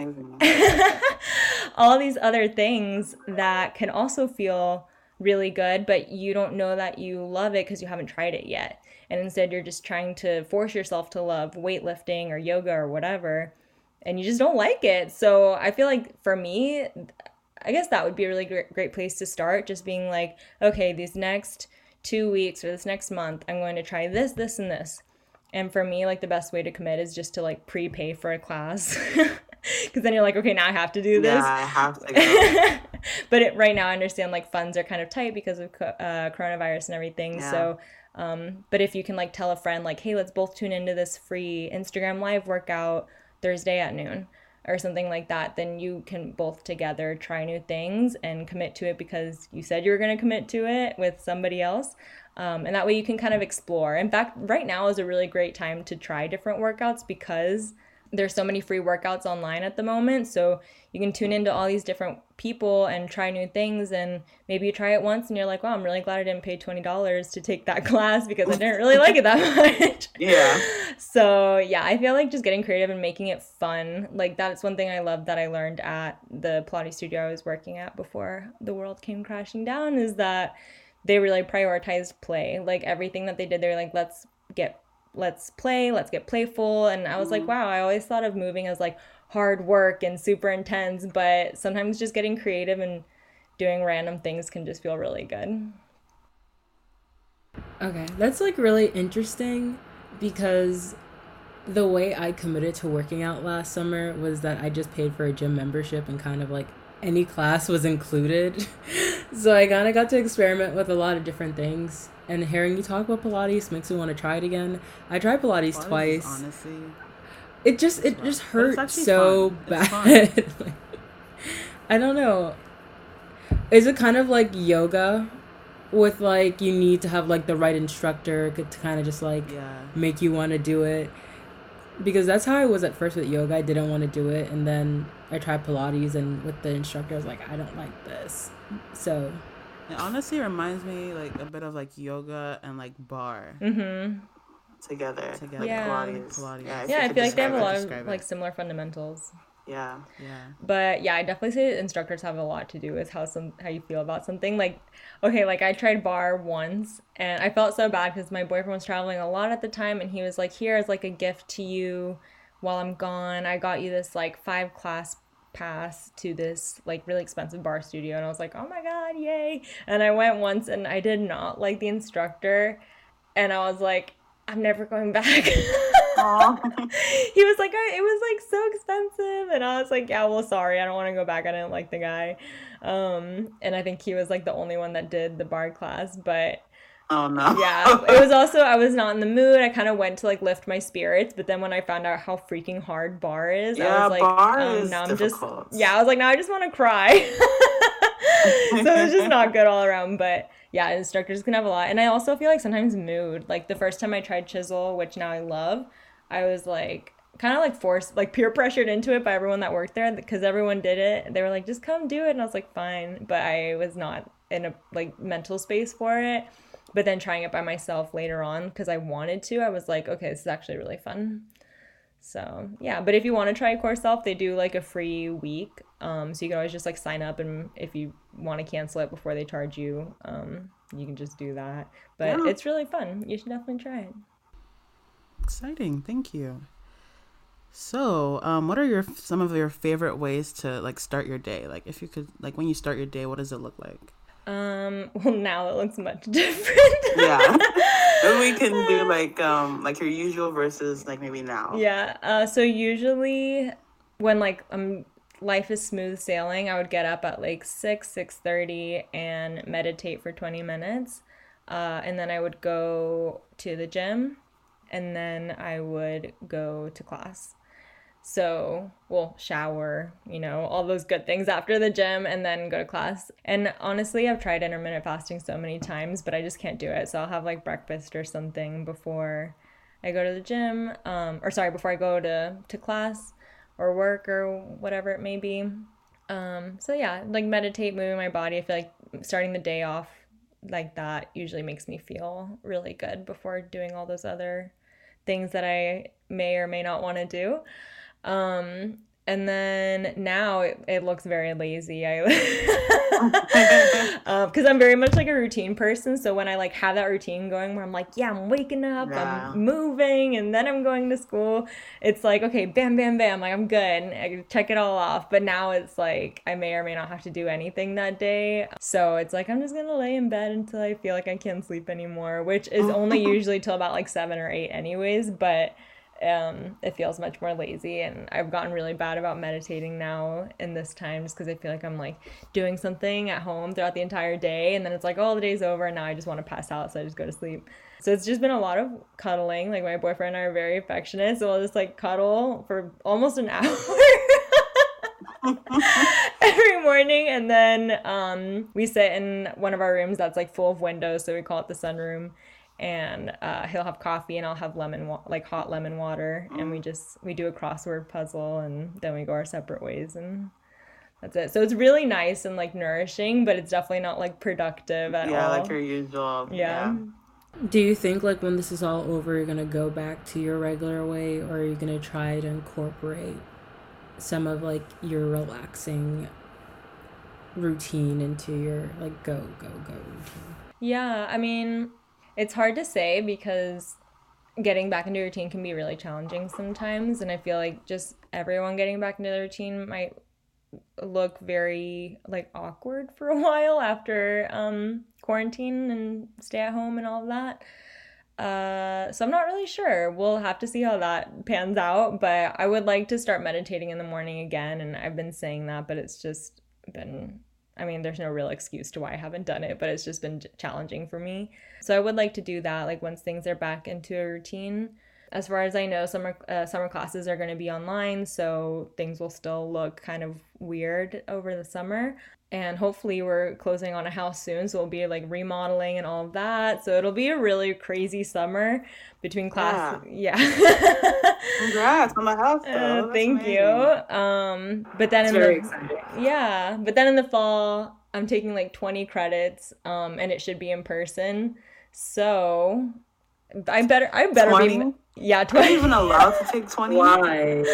*laughs* all these other things that can also feel really good but you don't know that you love it because you haven't tried it yet and instead you're just trying to force yourself to love weightlifting or yoga or whatever and you just don't like it. So I feel like for me, I guess that would be a really great, great place to start. Just being like, okay, these next two weeks or this next month, I'm going to try this, this, and this. And for me, like the best way to commit is just to like prepay for a class. *laughs* Because then you're like, okay, now I have to do this. Yeah, I have to *laughs* but it, right now, I understand like funds are kind of tight because of uh, coronavirus and everything. Yeah. So, um, but if you can like tell a friend, like, hey, let's both tune into this free Instagram live workout Thursday at noon or something like that, then you can both together try new things and commit to it because you said you were going to commit to it with somebody else. Um, and that way you can kind of explore. In fact, right now is a really great time to try different workouts because there's so many free workouts online at the moment. So you can tune into all these different people and try new things. And maybe you try it once and you're like, wow, I'm really glad I didn't pay $20 to take that *laughs* class because I didn't really like it that much. *laughs* Yeah. So yeah, I feel like just getting creative and making it fun. Like that's one thing I love that I learned at the Pilates studio I was working at before the world came crashing down is that they really prioritized play. Like everything that they did, they're like, let's get let's play, let's get playful. And I was like, Mhm. wow, I always thought of moving as like hard work and super intense, but sometimes just getting creative and doing random things can just feel really good. Okay, that's like really interesting because the way I committed to working out last summer was that I just paid for a gym membership and kind of like any class was included. *laughs* so I kind of got to experiment with a lot of different things. And hearing you talk about Pilates makes me want to try it again. I tried Pilates, Pilates twice. honestly, it just it just But it's hurt so fun. Bad. *laughs* Like, I don't know. Is it kind of like yoga with like you need to have like the right instructor to kind of just like yeah. make you want to do it? Because that's how I was at first with yoga. I didn't want to do it and then I tried Pilates and with the instructor I was like I don't like this. So, It honestly reminds me like a bit of like yoga and like barre. Mm-hmm. Together. Together. Like Yeah. Pilates. Pilates. if Yeah, I feel like they have a lot of Describe it. like similar fundamentals. Yeah. Yeah. But yeah, I definitely say instructors have a lot to do with how some how you feel about something. Like, okay, like I tried barre once and I felt so bad because my boyfriend was traveling a lot at the time and he was like, "Here is like a gift to you while I'm gone. I got you this like five class pass to this like really expensive barre studio." And I was like, "Oh my god, yay!" And I went once and I did not like the instructor, and I was like, "I'm never going back." *laughs* he was like, "I- it was like so expensive. And I was like, yeah, well, sorry. I don't want to go back. I didn't like the guy. Um, and I think he was like the only one that did the barre class. But Oh no. yeah, *laughs* it was also, I was not in the mood. I kind of went to like lift my spirits. But then when I found out how freaking hard barre is, I Yeah, was like, barre um, is now I'm just, difficult. yeah, I was like, now I just want to cry. *laughs* *laughs* so it's just *laughs* not good all around. But yeah, instructors can have a lot. And I also feel like sometimes mood. Like the first time I tried chisel, which now I love, I was like kind of like forced, like peer pressured into it by everyone that worked there because everyone did it. They were like, just come do it. And I was like, fine. But I was not in a like mental space for it. But then trying it by myself later on because I wanted to, I was like, okay, this is actually really fun. So yeah, but if you want to try Core Self, they do like a free week. Um, so you can always just like sign up, and if you want to cancel it before they charge you, um, you can just do that. But Yeah. it's really fun. You should definitely try it. Exciting. Thank you. So, um, what are your some of your favorite ways to like start your day? Like, if you could, like, when you start your day, what does it look like? Um, well, now it looks much *laughs* different. Yeah. *laughs* Then we can do like um like your usual versus like maybe now. Yeah. Uh, so usually when like um life is smooth sailing, I would get up at like six six thirty and meditate for twenty minutes, uh, and then I would go to the gym, and then I would go to class. So, well, shower, you know, all those good things after the gym and then go to class. And honestly, I've tried intermittent fasting so many times, but I just can't do it. So I'll have like breakfast or something before I go to the gym, um, or sorry, before I go to, to class or work or whatever it may be. Um, so yeah, like meditate, moving my body. I feel like starting the day off like that usually makes me feel really good before doing all those other things that I may or may not want to do. Um, and then now it, it looks very lazy. I *laughs* because I'm very much like a routine person. So when I like have that routine going where I'm like, yeah, I'm waking up, Yeah. I'm moving, and then I'm going to school. It's like okay, bam, bam, bam. Like I'm good. and I check it all off. But now it's like I may or may not have to do anything that day. So it's like I'm just gonna lay in bed until I feel like I can't sleep anymore, which is only *laughs* usually till about like seven or eight, anyways. But um, it feels much more lazy and i've gotten really bad about meditating now in this time just because i feel like i'm like doing something at home throughout the entire day and then it's like oh the day's over and now i just want to pass out so i just go to sleep. So it's just been a lot of cuddling like my boyfriend and i are very affectionate so we'll just like cuddle for almost an *laughs* hour every morning and then um, we sit in one of our rooms that's like full of windows so we call it the sunroom and uh, he'll have coffee and I'll have lemon wa- like hot lemon water mm. and we just we do a crossword puzzle and then we go our separate ways and that's it. So it's really nice and like nourishing, but it's definitely not like productive at yeah, all. Yeah, like your usual. Yeah. yeah. Do you think like when this is all over, you're gonna go back to your regular way, or are you gonna try to incorporate some of like your relaxing routine into your like go go go routine? Yeah, I mean, it's hard to say because getting back into routine can be really challenging sometimes, and I feel like just everyone getting back into the routine might look very like awkward *laughs* for a while after um quarantine and stay at home and all of that. Uh, so I'm not really sure. We'll have to see how that pans out. But I would like to start meditating in the morning again, and I've been saying that, but it's just been. I mean, there's no real excuse to why I haven't done it, but it's just been challenging for me. So I would like to do that, like once things are back into a routine. As far as I know, summer uh, summer classes are going to be online, so things will still look kind of weird over the summer. And hopefully, we're closing on a house soon, so we'll be like remodeling and all of that. So it'll be a really crazy summer between class. Yeah. yeah. *laughs* Congrats on the house. Uh, thank amazing. you. Um, but then in very the exciting. yeah, but then in the fall, I'm taking like 20 credits, um, and it should be in person. So I better I better 20? be yeah, 20. Are you even allowed to take 20? Why?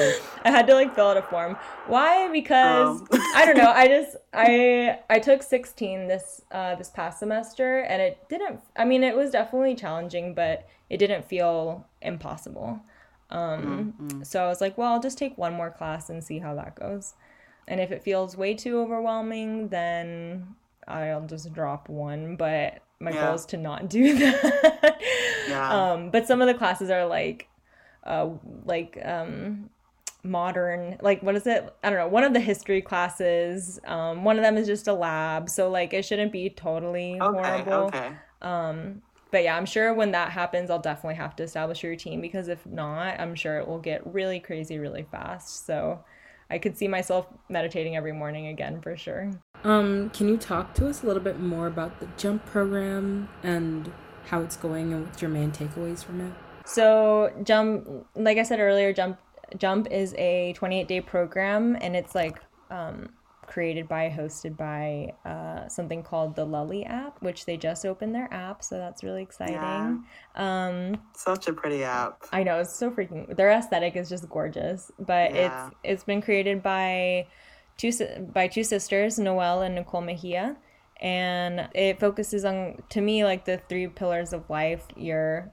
I had to like fill out a form. Why? Because oh. I don't know. *laughs* I just I I took 16 this uh this past semester and it didn't I mean it was definitely challenging, but it didn't feel impossible. Um mm-hmm. so I was like, well, I'll just take one more class and see how that goes. And if it feels way too overwhelming, then I'll just drop one, but my yeah. goal is to not do *laughs* that. yeah. Um, but some of the classes are like, uh, like um, modern, like what is it? I don't know. One of the history classes. Um, one of them is just a lab, so like it shouldn't be totally okay, horrible. Okay. Um, but yeah, I'm sure when that happens, I'll definitely have to establish a routine because if not, I'm sure it will get really crazy really fast. So I could see myself meditating every morning again for sure. Um, can you talk to us a little bit more about the jump program and how it's going and what's your main takeaways from it? So jump, like I said earlier, jump jump is a 28 day program and it's like um, created by, hosted by uh, something called the Lully app, which they just opened their app, so that's really exciting. Yeah. Um, Such a pretty app. I know it's so freaking. Their aesthetic is just gorgeous, but yeah. it's it's been created by two by two sisters, Noelle and Nicole Mejia, and it focuses on to me like the three pillars of life: your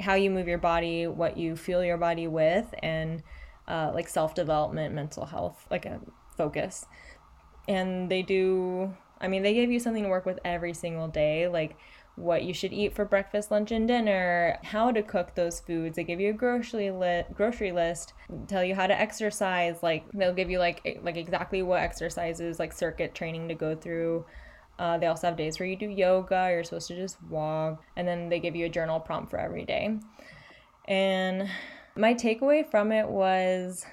how you move your body, what you fuel your body with, and uh, like self development, mental health, like a focus. And they do I mean, they give you something to work with every single day, like what you should eat for breakfast, lunch, and dinner, how to cook those foods. They give you a grocery li- grocery list, tell you how to exercise. Like they'll give you like like exactly what exercises, like circuit training to go through. Uh, they also have days where you do yoga. You're supposed to just walk, and then they give you a journal prompt for every day. And my takeaway from it was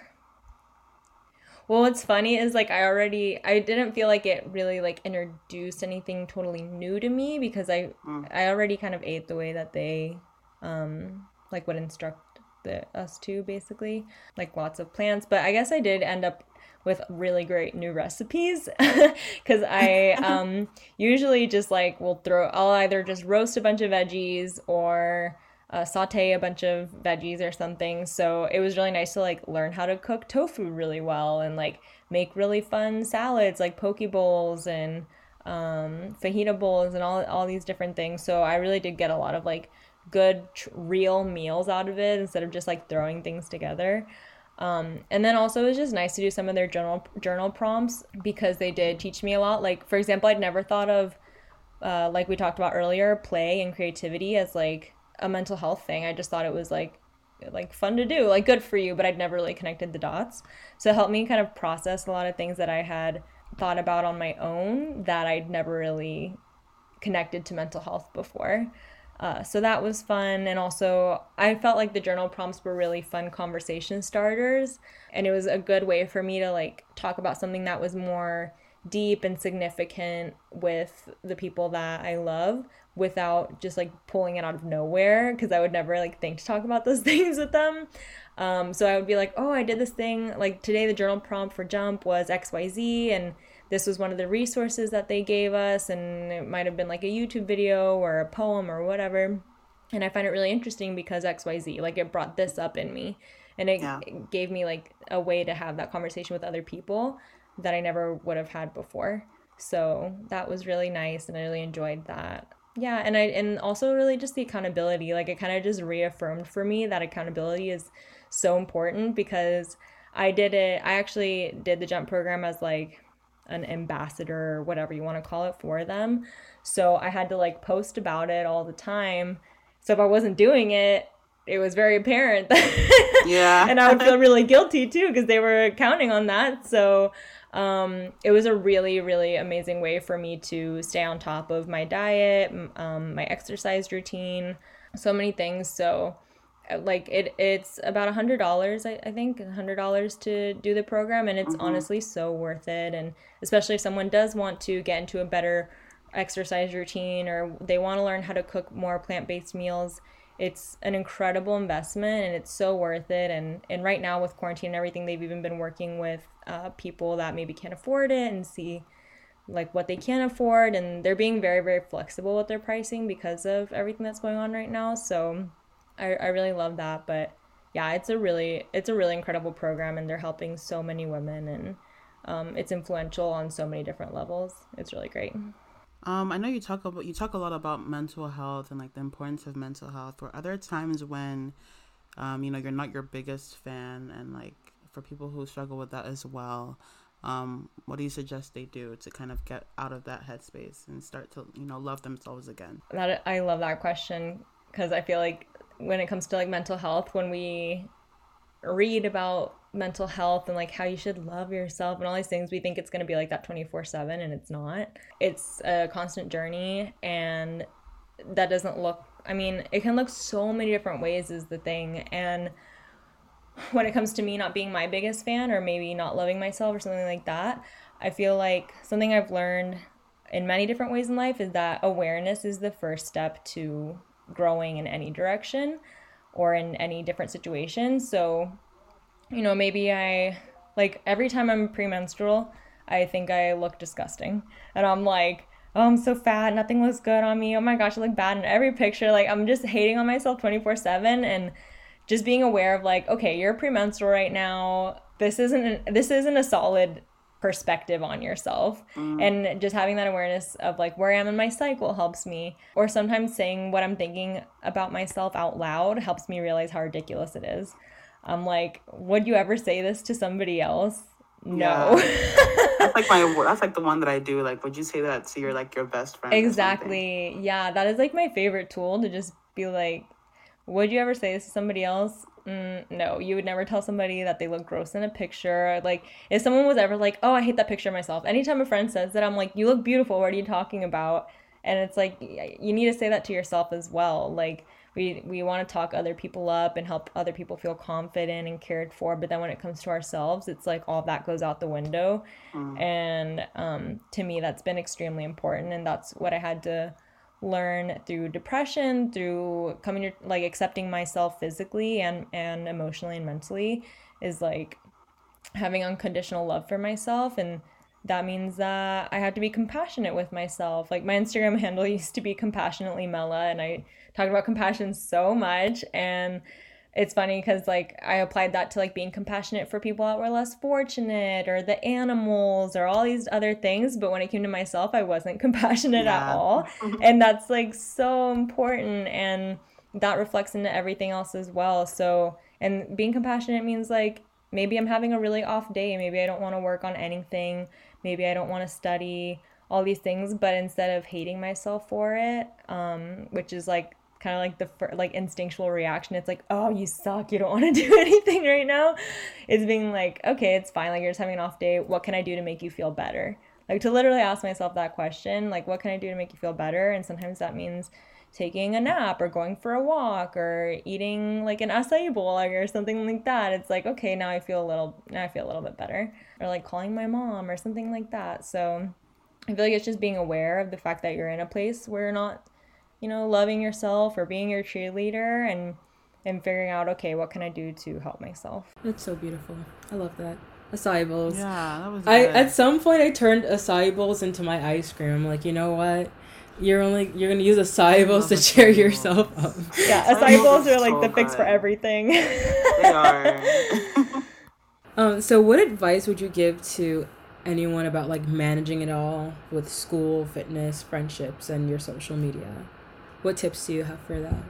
well, what's funny is like I already I didn't feel like it really like introduced anything totally new to me because I mm. I already kind of ate the way that they um like would instruct the us to basically like lots of plants but I guess I did end up with really great new recipes *laughs* because I *laughs* um usually just like will throw I'll either just roast a bunch of veggies or uh, saute a bunch of veggies or something. So it was really nice to like learn how to cook tofu really well and like make really fun salads like poke bowls and um, fajita bowls and all all these different things. So I really did get a lot of like good tr- real meals out of it instead of just like throwing things together. Um, and then also it was just nice to do some of their journal journal prompts because they did teach me a lot. Like for example, I'd never thought of uh, like we talked about earlier, play and creativity as like a mental health thing. I just thought it was like like fun to do, like good for you, but I'd never really connected the dots. So it helped me kind of process a lot of things that I had thought about on my own that I'd never really connected to mental health before. Uh, so that was fun. And also, I felt like the journal prompts were really fun conversation starters. And it was a good way for me to like talk about something that was more deep and significant with the people that I love without just like pulling it out of nowhere because I would never like think to talk about those *laughs* things with them. Um, so I would be like, oh, I did this thing. Like today, the journal prompt for Jump was XYZ, and this was one of the resources that they gave us, and it might have been like a YouTube video or a poem or whatever. And I find it really interesting because XYZ, like it brought this up in me. And it, yeah. it gave me like a way to have that conversation with other people that I never would have had before. So that was really nice and I really enjoyed that. Yeah, and I and also really just the accountability. Like it kind of just reaffirmed for me that accountability is so important because I did it I actually did the jump program as like an ambassador or whatever you want to call it for them. So I had to like post about it all the time. So if I wasn't doing it, it was very apparent. *laughs* yeah. and I would feel really guilty too because they were counting on that. So um, it was a really, really amazing way for me to stay on top of my diet, um, my exercise routine, so many things. So uh, like it it's about a hundred dollars I, I think a hundred dollars to do the program and it's mm-hmm. honestly so worth it and especially if someone does want to get into a better exercise routine or they want to learn how to cook more plant-based meals it's an incredible investment and it's so worth it and and right now with quarantine and everything they've even been working with uh, people that maybe can't afford it and see like what they can afford and they're being very very flexible with their pricing because of everything that's going on right now so I, I really love that. But yeah, it's a really it's a really incredible program, and they're helping so many women, and um, it's influential on so many different levels. It's really great. Um, I know you talk about you talk a lot about mental health and like the importance of mental health. Were other times when, um, you know, you're not your biggest fan, and like for people who struggle with that as well, um, what do you suggest they do to kind of get out of that headspace and start to you know love themselves again? That I love that question because I feel like when it comes to like mental health when we read about mental health and like how you should love yourself and all these things we think it's going to be like that 24/7 and it's not it's a constant journey and that doesn't look I mean it can look so many different ways is the thing and when it comes to me not being my biggest fan or maybe not loving myself or something like that I feel like something I've learned in many different ways in life is that awareness is the first step to growing in any direction or in any different situation. So, you know, maybe I like every time I'm premenstrual, I think I look disgusting. And I'm like, oh, I'm so fat. Nothing looks good on me. Oh my gosh, I look bad in every picture. Like, I'm just hating on myself 24 7 and just being aware of like, okay, you're premenstrual right now. This isn't this isn't a solid perspective on yourself mm. and just having that awareness of like where i am in my cycle helps me or sometimes saying what i'm thinking about myself out loud helps me realize how ridiculous it is i'm like would you ever say this to somebody else no yeah. *laughs* that's like my that's like the one that i do like would you say that to your like your best friend exactly yeah that is like my favorite tool to just be like would you ever say this to somebody else Mm, no, you would never tell somebody that they look gross in a picture. Like, if someone was ever like, oh, I hate that picture of myself, anytime a friend says that, I'm like, you look beautiful. What are you talking about? And it's like, you need to say that to yourself as well. Like, we, we want to talk other people up and help other people feel confident and cared for. But then when it comes to ourselves, it's like all that goes out the window. Mm. And um, to me, that's been extremely important. And that's what I had to learn through depression through coming to like accepting myself physically and and emotionally and mentally is like having unconditional love for myself and that means that I have to be compassionate with myself. Like my Instagram handle *laughs* used to be compassionately Mela and I talked about compassion so much and it's funny because like I applied that to like being compassionate for people that were less fortunate or the animals or all these other things. But when it came to myself, I wasn't *laughs* compassionate yeah. at all. *laughs* and that's like so important. And that reflects into everything else as well. So, and being compassionate means like maybe I'm having a really off day. Maybe I don't want to work on anything. Maybe I don't want to study all these things. But instead of hating myself for it, um, which is like kind of like the like instinctual reaction it's like oh you suck you don't *laughs* want to do *laughs* anything right now is being like okay it's fine like you're just having an off day what can i do to make you feel better like to literally ask myself that question like what can i do to make you feel better and sometimes that means taking a nap or going for a walk or eating like an acai bowl or something like that. It's like okay now i feel a little now i feel a little bit better. Or like calling my mom or something like that. So i feel like it's just being aware of the fact that you're in a place where you're not you know loving yourself or being your cheerleader and and figuring out okay what can i do to help myself? That's so beautiful. I love that. Acai bowls. Yeah that was i at some point i turned acai bowls into my ice cream. I'm like you know what you're only you're gonna use acai bowls to cheer yourself up. Yeah, acai bowls are like the fix for everything. they are. *laughs* um. So, what advice would you give to anyone about like managing it all with school, fitness, friendships, and your social media? What tips do you have for that?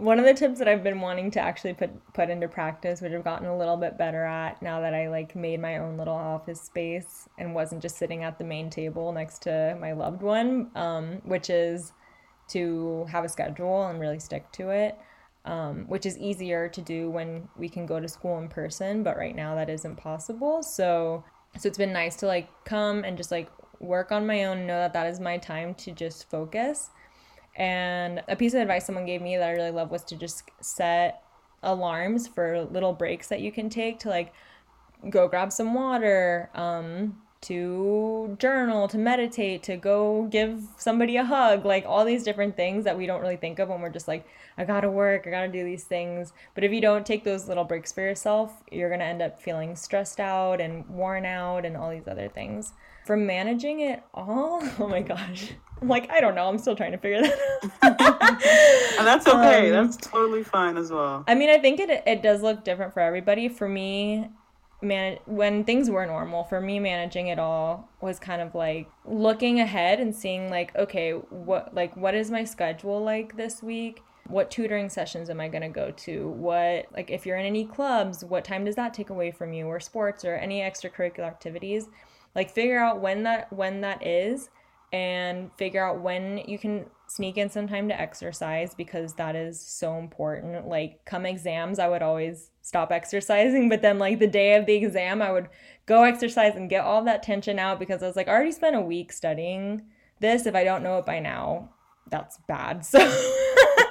One of the tips that I've been wanting to actually put put into practice, which I've gotten a little bit better at now that I like made my own little office space and wasn't just sitting at the main table next to my loved one, um, which is to have a schedule and really stick to it. Um, which is easier to do when we can go to school in person, but right now that isn't possible. So, so it's been nice to like come and just like work on my own, know that that is my time to just focus and a piece of advice someone gave me that I really love was to just set alarms for little breaks that you can take to like go grab some water, um, to journal, to meditate, to go give somebody a hug, like all these different things that we don't really think of when we're just like, I gotta work, I gotta do these things. But if you don't take those little breaks for yourself, you're gonna end up feeling stressed out and worn out and all these other things. For managing it all, *laughs* oh my gosh. I'm like, I don't know. I'm still trying to figure that *laughs* out. and that's okay. Um, that's totally fine as well. I mean, I think it it does look different for everybody. For me, man, when things were normal, for me managing it all was kind of like looking ahead and seeing like, okay, what like what is my schedule like this week? What tutoring sessions am I going to go to? What like if you're in any clubs, what time does that take away from you or sports or any extracurricular activities? Like figure out when that when that is and figure out when you can sneak in some time to exercise because that is so important. Like, come exams, I would always stop exercising, but then, like, the day of the exam, I would go exercise and get all that tension out because I was like, I already spent a week studying this. If I don't know it by now, that's bad. *laughs*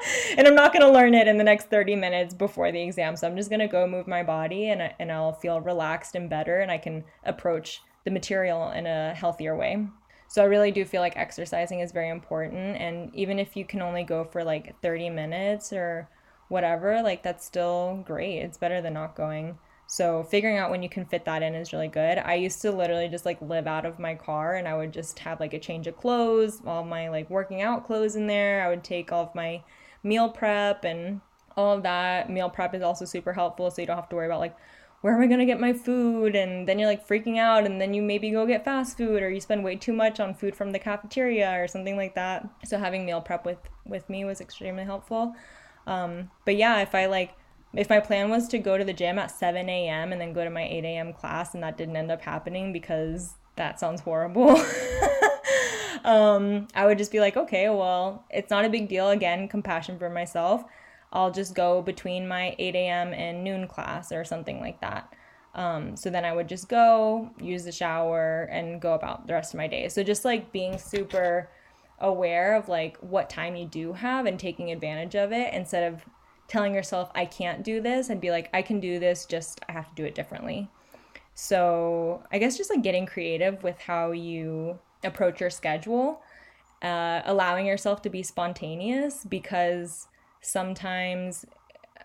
So, and I'm not going to learn it in the next 30 minutes before the exam. So, I'm just going to go move my body and, and I'll feel relaxed and better and I can approach the material in a healthier way. So I really do feel like exercising is very important. And even if you can only go for like 30 minutes or whatever, like that's still great. It's better than not going. So figuring out when you can fit that in is really good. I used to literally just like live out of my car and I would just have like a change of clothes, all my like working out clothes in there. I would take all of my meal prep and all of that. Meal prep is also super helpful so you don't have to worry about like where am I going to get my food? And then you're like freaking out, and then you maybe go get fast food, or you spend way too much on food from the cafeteria or something like that. So having meal prep with with me was extremely helpful. Um, but yeah, if I like, if my plan was to go to the gym at 7 a.m. and then go to my 8 a.m. class, and that didn't end up happening because that sounds horrible. *laughs* um, I would just be like, okay, well, it's not a big deal. Again, compassion for myself. I'll just go between my 8 a.m. and noon class or something like that. Um, so then I would just go, use the shower, and go about the rest of my day. So just like being super aware of like what time you do have and taking advantage of it instead of telling yourself, I can't do this, and be like, I can do this, just I have to do it differently. So I guess just like getting creative with how you approach your schedule, uh, allowing yourself to be spontaneous because sometimes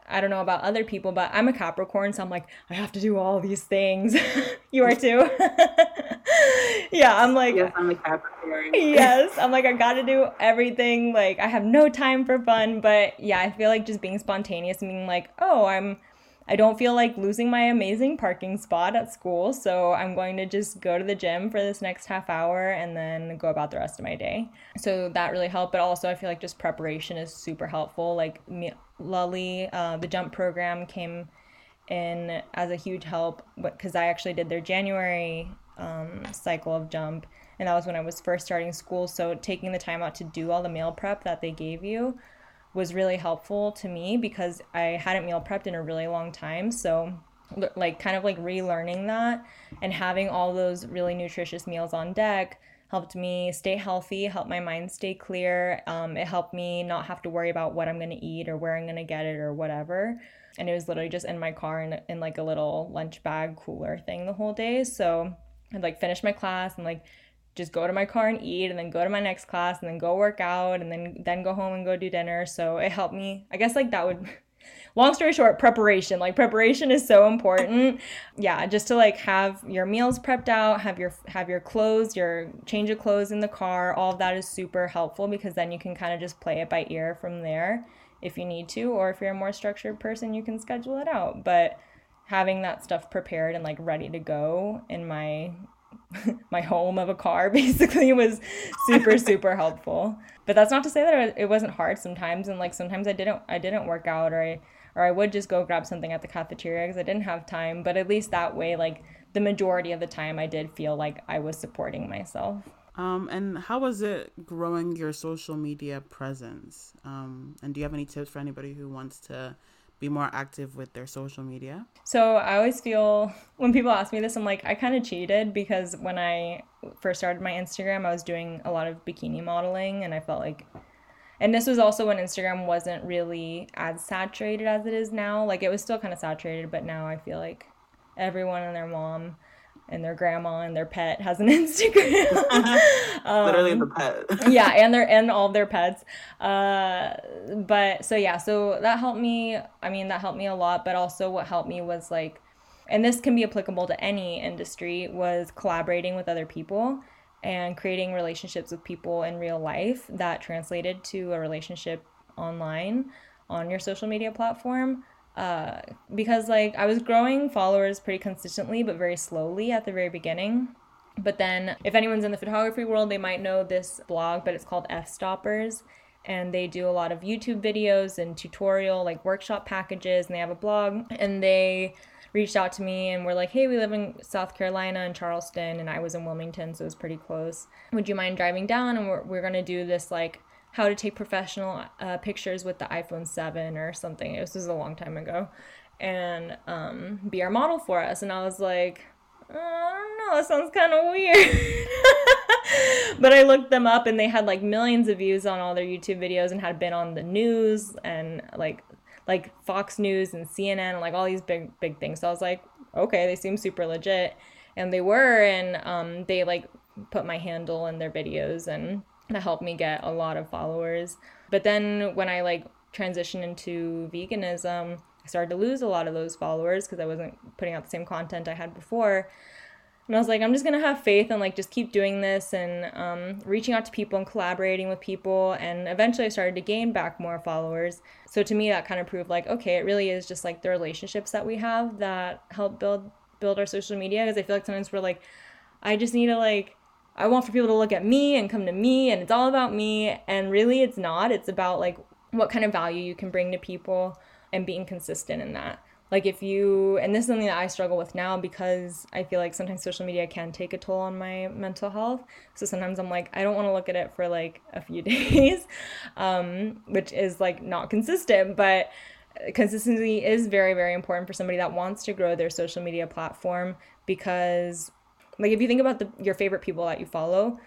I don't know about other people, but I'm a Capricorn, so I'm like, I have to do all these things. *laughs* you are too. *laughs* yeah, I'm like, yes, I'm a Capricorn. *laughs* yes, I'm like, I gotta do everything. Like, I have no time for fun, but yeah, I feel like just being spontaneous and being like, oh, I'm I don't feel like losing my amazing parking spot at school, so I'm going to just go to the gym for this next half hour and then go about the rest of my day. So that really helped, but also I feel like just preparation is super helpful. Like Lully, uh, the jump program came in as a huge help because I actually did their January um, cycle of jump, and that was when I was first starting school. So taking the time out to do all the meal prep that they gave you was really helpful to me because I hadn't meal prepped in a really long time. So, like, kind of like relearning that and having all those really nutritious meals on deck helped me stay healthy, helped my mind stay clear. Um, it helped me not have to worry about what I'm going to eat or where I'm going to get it or whatever. And it was literally just in my car in, in like a little lunch bag cooler thing the whole day. So I'd like finish my class and like just go to my car and eat and then go to my next class and then go work out and then then go home and go do dinner. So it helped me. I guess like that would *laughs* long story short, preparation. Like preparation is so important. Yeah, just to like have your meals prepped out, have your have your clothes, your change of clothes in the car. All of that is super helpful because then you can kind of just play it by ear from there if you need to, or if you're a more structured person, you can schedule it out. But having that stuff prepared and like ready to go in my *laughs* my home of a car *laughs* basically was super super helpful but that's not to say that it wasn't hard sometimes and like sometimes i didn't i didn't work out or i or I would just go grab something at the cafeteria because I didn't have time. But at least that way, like the majority of the time, I did feel like I was supporting myself. Um, and how was it growing your social media presence? Um, and do you have any tips for anybody who wants to be more active with their social media? So I always feel when people ask me this, I'm like, I kind of cheated because when I first started my Instagram, I was doing a lot of bikini modeling and I felt like and this was also when Instagram wasn't really as saturated as it is now. Like it was still kind of saturated, but now I feel like everyone and their mom and their grandma and their pet has an *laughs* Instagram. um, *laughs* Literally the pet. *laughs* yeah, and their and all their pets. Uh, but so yeah, so that helped me. I mean, that helped me a lot. But also, what helped me was like, and this can be applicable to any industry, was collaborating with other people and creating relationships with people in real life that translated to a relationship online on your social media platform uh, because like i was growing followers pretty consistently but very slowly at the very beginning but then if anyone's in the photography world they might know this blog but it's called Fstoppers and they do a lot of youtube videos and tutorial like workshop packages and they have a blog and they reached out to me and were like, hey, we live in South Carolina in Charleston, and I was in Wilmington, so it was pretty close. Would you mind driving down? And we're, we're to do this like how to take professional uh, pictures with the iPhone 7 or something. This was a long time ago. And um, be our model for us. And I was like, I don't know, that sounds kind of weird. *laughs* but I looked them up and they had like millions of views on all their YouTube videos and had been on the news and like like Fox News and CNN and like all these big big things. So I was like, okay, they seem super legit, and they were, and um, they like put my handle in their videos, and that helped me get a lot of followers. But then when I like transitioned into veganism, I started to lose a lot of those followers because I wasn't putting out the same content I had before. And I was like, I'm just gonna have faith and like just keep doing this and um, reaching out to people and collaborating with people. And eventually, I started to gain back more followers. So to me, that kind of proved like, okay, it really is just like the relationships that we have that help build build our social media. Because I feel like sometimes we're like, I just need to like, I want for people to look at me and come to me, and it's all about me. And really, it's not. It's about like what kind of value you can bring to people and being consistent in that like if you and this is something that i struggle with now because i feel like sometimes social media can take a toll on my mental health so sometimes i'm like i don't want to look at it for like a few *laughs* days um, which is like not consistent but consistency is very very important for somebody that wants to grow their social media platform because like if you think about the, your favorite people that you follow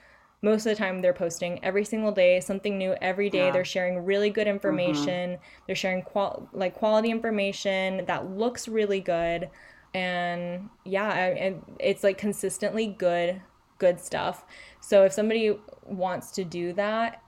most of the time they're posting every single day something new every day yeah. they're sharing really good mm-hmm. information mm-hmm. they're sharing qual- like quality information that looks really good and yeah and it's like consistently good good stuff so if somebody wants to do that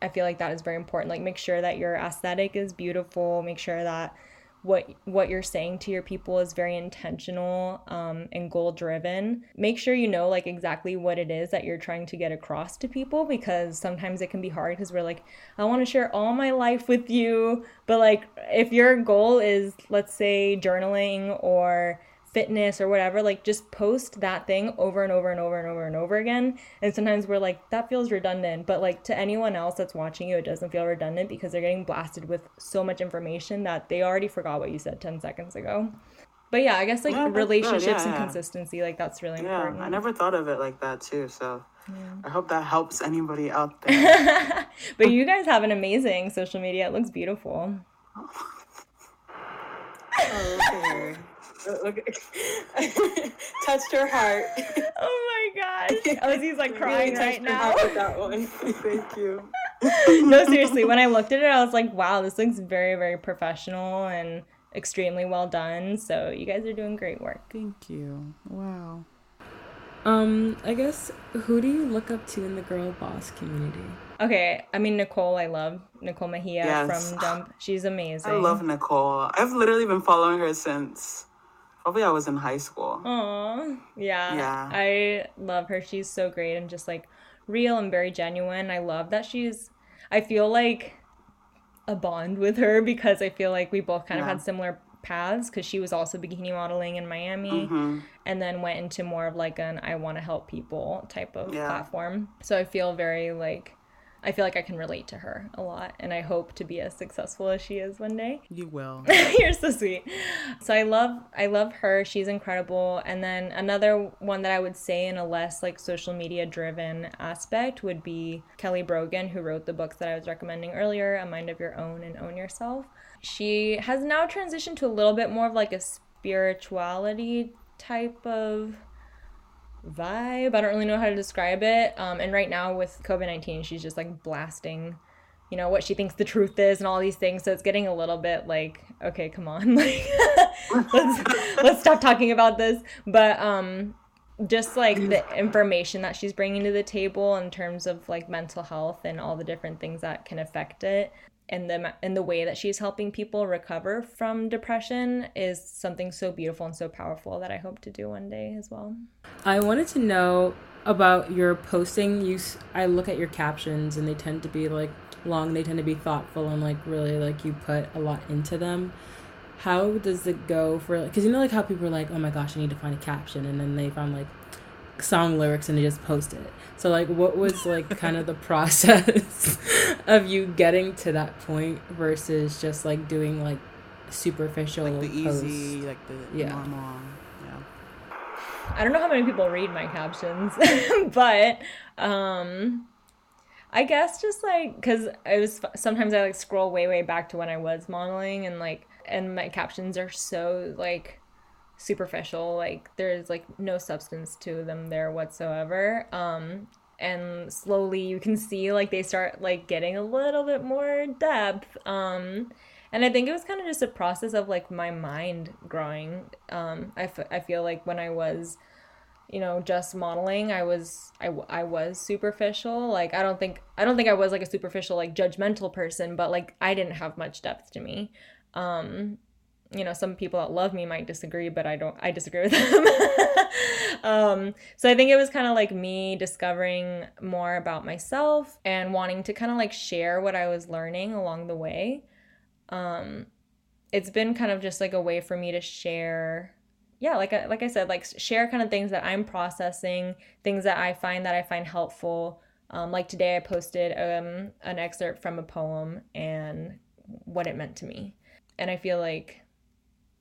i feel like that is very important like make sure that your aesthetic is beautiful make sure that what what you're saying to your people is very intentional um, and goal driven make sure you know like exactly what it is that you're trying to get across to people because sometimes it can be hard because we're like i want to share all my life with you but like if your goal is let's say journaling or fitness or whatever, like just post that thing over and over and over and over and over again. And sometimes we're like, that feels redundant. But like to anyone else that's watching you, it doesn't feel redundant because they're getting blasted with so much information that they already forgot what you said 10 seconds ago. But yeah, I guess like yeah, relationships yeah, and consistency, like that's really important. Yeah, I never thought of it like that too. So I hope that helps anybody out *laughs* there. but you guys have an amazing social media. It looks beautiful. *laughs* oh, okay. *laughs* touched her heart. Oh my gosh. Ozzy's like *laughs* crying really right now. that one. *laughs* Thank you. no, seriously, when I looked at it, I was like, wow, this looks very, very professional and extremely well done. So you guys are doing great work. Thank you. Wow. Um, I guess who do you look up to in the girl boss community? Okay, I mean Nicole, I love Nicole Mejia yes. from Jump. She's amazing. I love Nicole. I've literally been following her since probably I was in high school. Aww, yeah, yeah. I love her. She's so great and just like real and very genuine. I love that she's. I feel like a bond with her because I feel like we both kind yeah. of had similar paths because she was also bikini modeling in Miami mm-hmm. and then went into more of like an I want to help people type of yeah. platform. So I feel very like I feel like I can relate to her a lot and I hope to be as successful as she is one day. You will. *laughs* You're so sweet. So I love I love her. She's incredible. And then another one that I would say in a less like social media driven aspect would be Kelly Brogan who wrote the books that I was recommending earlier, A Mind of Your Own and Own Yourself. She has now transitioned to a little bit more of like a spirituality type of vibe. I don't really know how to describe it. Um, and right now with COVID 19, she's just like blasting, you know, what she thinks the truth is and all these things. So it's getting a little bit like, okay, come on. *laughs* Like, let's, let's stop talking about this. But, um, just like the information that she's bringing to the table in terms of like mental health and all the different things that can affect it and the and the way that she's helping people recover from depression is something so beautiful and so powerful that I hope to do one day as well. I wanted to know about your posting. You, I look at your captions and they tend to be like long. They tend to be thoughtful and like really like you put a lot into them. How does it go for? Because you know like how people are like, oh my gosh, I need to find a caption, and then they found like song lyrics and they just post it. So like what was like kind of the *laughs* process of you getting to that point versus just like doing like superficial like the easy posts. like the yeah. normal yeah. I don't know how many people read my captions, *laughs* but um I guess just like cuz I was sometimes I like scroll way way back to when I was modeling and like and my captions are so like superficial like there's like no substance to them there whatsoever. Um and slowly you can see like they start like getting a little bit more depth. Um and i think it was kind of just a process of like my mind growing. Um I, f- I feel like when i was you know just modeling i was I, I was superficial. Like i don't think i don't think i was like a superficial like judgmental person but like i didn't have much depth to me. Um you know some people that love me might disagree but i don't i disagree with *laughs* them. Um, so i think it was kind of like me discovering more about myself and wanting to kind of like share what i was learning along the way. Um, it's been kind of just like a way for me to share yeah like I, like i said like share kind of things that i'm processing things that i find that i find helpful. Um, like today i posted um, an excerpt from a poem and what it meant to me. And i feel like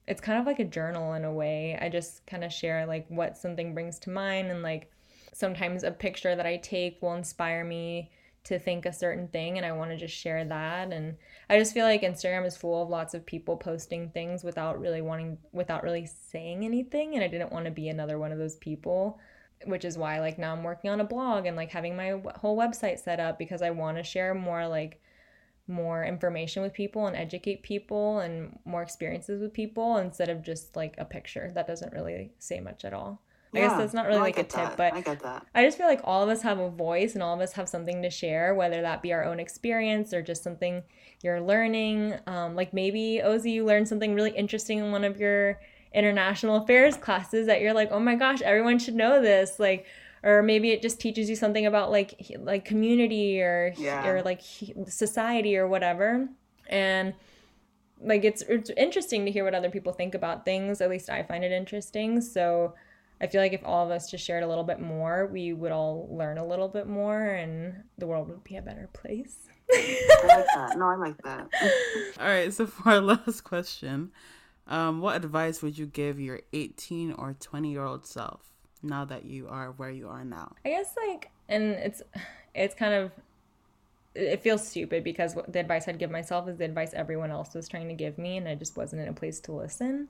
it's kind of like a journal in a way. I just kind of share like what something brings to mind and like sometimes a picture that I take will inspire me to think a certain thing and I want to just share that and I just feel like Instagram is full of lots of people posting things without really wanting without really saying anything and I didn't want to be another one of those people which is why like now I'm working on a blog and like having my whole website set up because I want to share more like more information with people and educate people and more experiences with people instead of just like a picture that doesn't really say much at all. I guess that's not really no, like a tip, that. but I get that. I just feel like all of us have a voice and all of us have something to share, whether that be our own experience or just something you're learning. Um, like maybe Ozzy, you learned something really interesting in one of your international affairs classes that you're like, oh my gosh, everyone should know this. Like, or maybe it just teaches you something about like like community or yeah. or like society or whatever. And like it's it's interesting to hear what other people think about things. At least i find it interesting. So i feel like if all of us just shared a little bit more we would all learn a little bit more and the world would be a better place. I like that. No i like that. *laughs* All right so for our *laughs* last question um, what advice would you give your 18 or 20 year old self now that you are where you are now? I guess like and it's it's kind of it feels stupid because the advice I'd give myself is the advice everyone else was trying to give me and I just wasn't in a place to listen.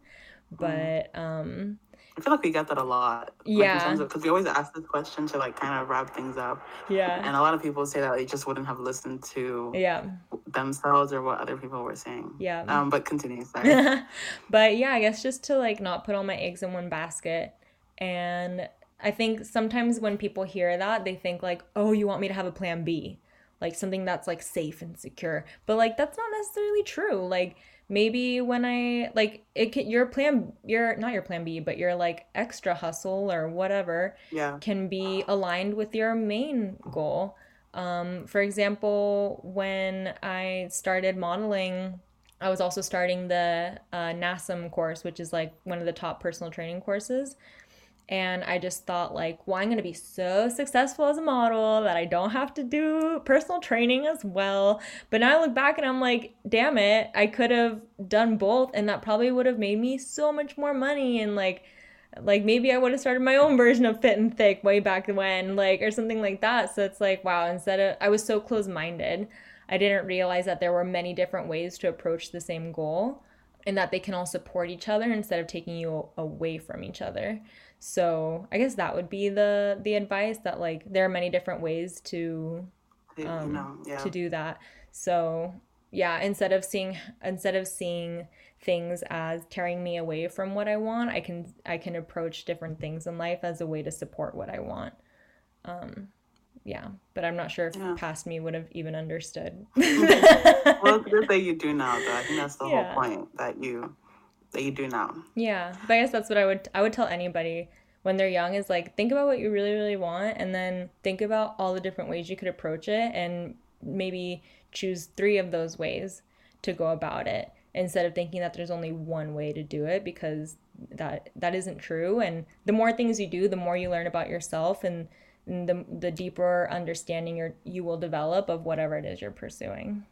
But um I feel like we get that a lot. Yeah. Because like we always ask this question to like kind of wrap things up. Yeah. And a lot of people say that they just wouldn't have listened to yeah themselves or what other people were saying. Yeah. Um, but continue. Sorry. *laughs* but yeah, I guess just to like not put all my eggs in one basket. And I think sometimes when people hear that, they think like, oh, you want me to have a plan B, like something that's like safe and secure. But like that's not necessarily true. Like maybe when I like it can your plan your not your plan B, but your like extra hustle or whatever yeah. can be aligned with your main goal. Um, for example, when I started modeling, I was also starting the uh, NASM course, which is like one of the top personal training courses and I just thought like, well, I'm gonna be so successful as a model that I don't have to do personal training as well. But now I look back and I'm like, damn it, I could have done both, and that probably would have made me so much more money and like like maybe I would have started my own version of Fit and Thick way back when, like or something like that. So it's like, wow, instead of I was so close minded, I didn't realize that there were many different ways to approach the same goal and that they can all support each other instead of taking you away from each other. So I guess that would be the the advice that like there are many different ways to um, yeah. to do that. So yeah, instead of seeing instead of seeing things as tearing me away from what I want, I can I can approach different things in life as a way to support what I want. Um, yeah, but I'm not sure if Yeah. past me would have even understood. *laughs* well, it's good that you do now, though. I think that's the Yeah. whole point that you that you do now. Yeah, but I guess that's what I would I would tell anybody when they're young is like think about what you really really want and then think about all the different ways you could approach it and maybe choose 3 of those ways to go about it instead of thinking that there's only one way to do it because that that isn't true and the more things you do the more you learn about yourself and the the deeper understanding you you will develop of whatever it is you're pursuing.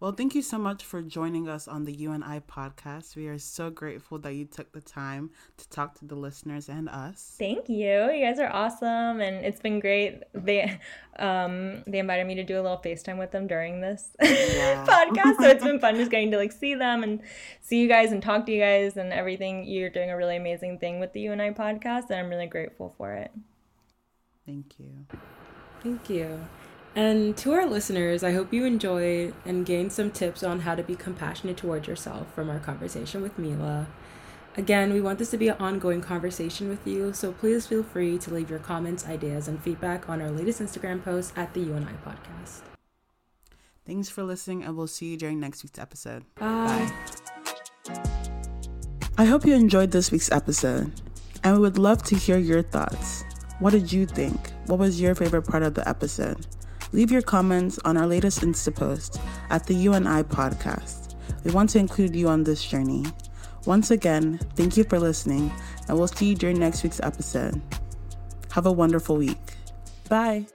Well, thank you so much for joining us on the You and I podcast. We are so grateful that you took the time to talk to the listeners and us. Thank you. You guys are awesome, and it's been great. They um they invited me to do a little FaceTime with them during this Yeah. *laughs* podcast, so it's been fun just getting to like see them and see you guys and talk to you guys and everything. You're doing a really amazing thing with the You and I podcast, and I'm really grateful for it. Thank you. Thank you. And to our listeners, I hope you enjoyed and gained some tips on how to be compassionate towards yourself from our conversation with Mela. Again, we want this to be an ongoing conversation with you, so please feel free to leave your comments, ideas, and feedback on our latest Instagram post at the You and I podcast. Thanks for listening, and we'll see you during next week's episode. Bye. I hope you enjoyed this week's episode, and we would love to hear your thoughts. What did you think? What was your favorite part of the episode? Leave your comments on our latest Insta post at the You and I podcast. We want to include you on this journey. Once again, thank you for listening, and we'll see you during next week's episode. Have a wonderful week. Bye.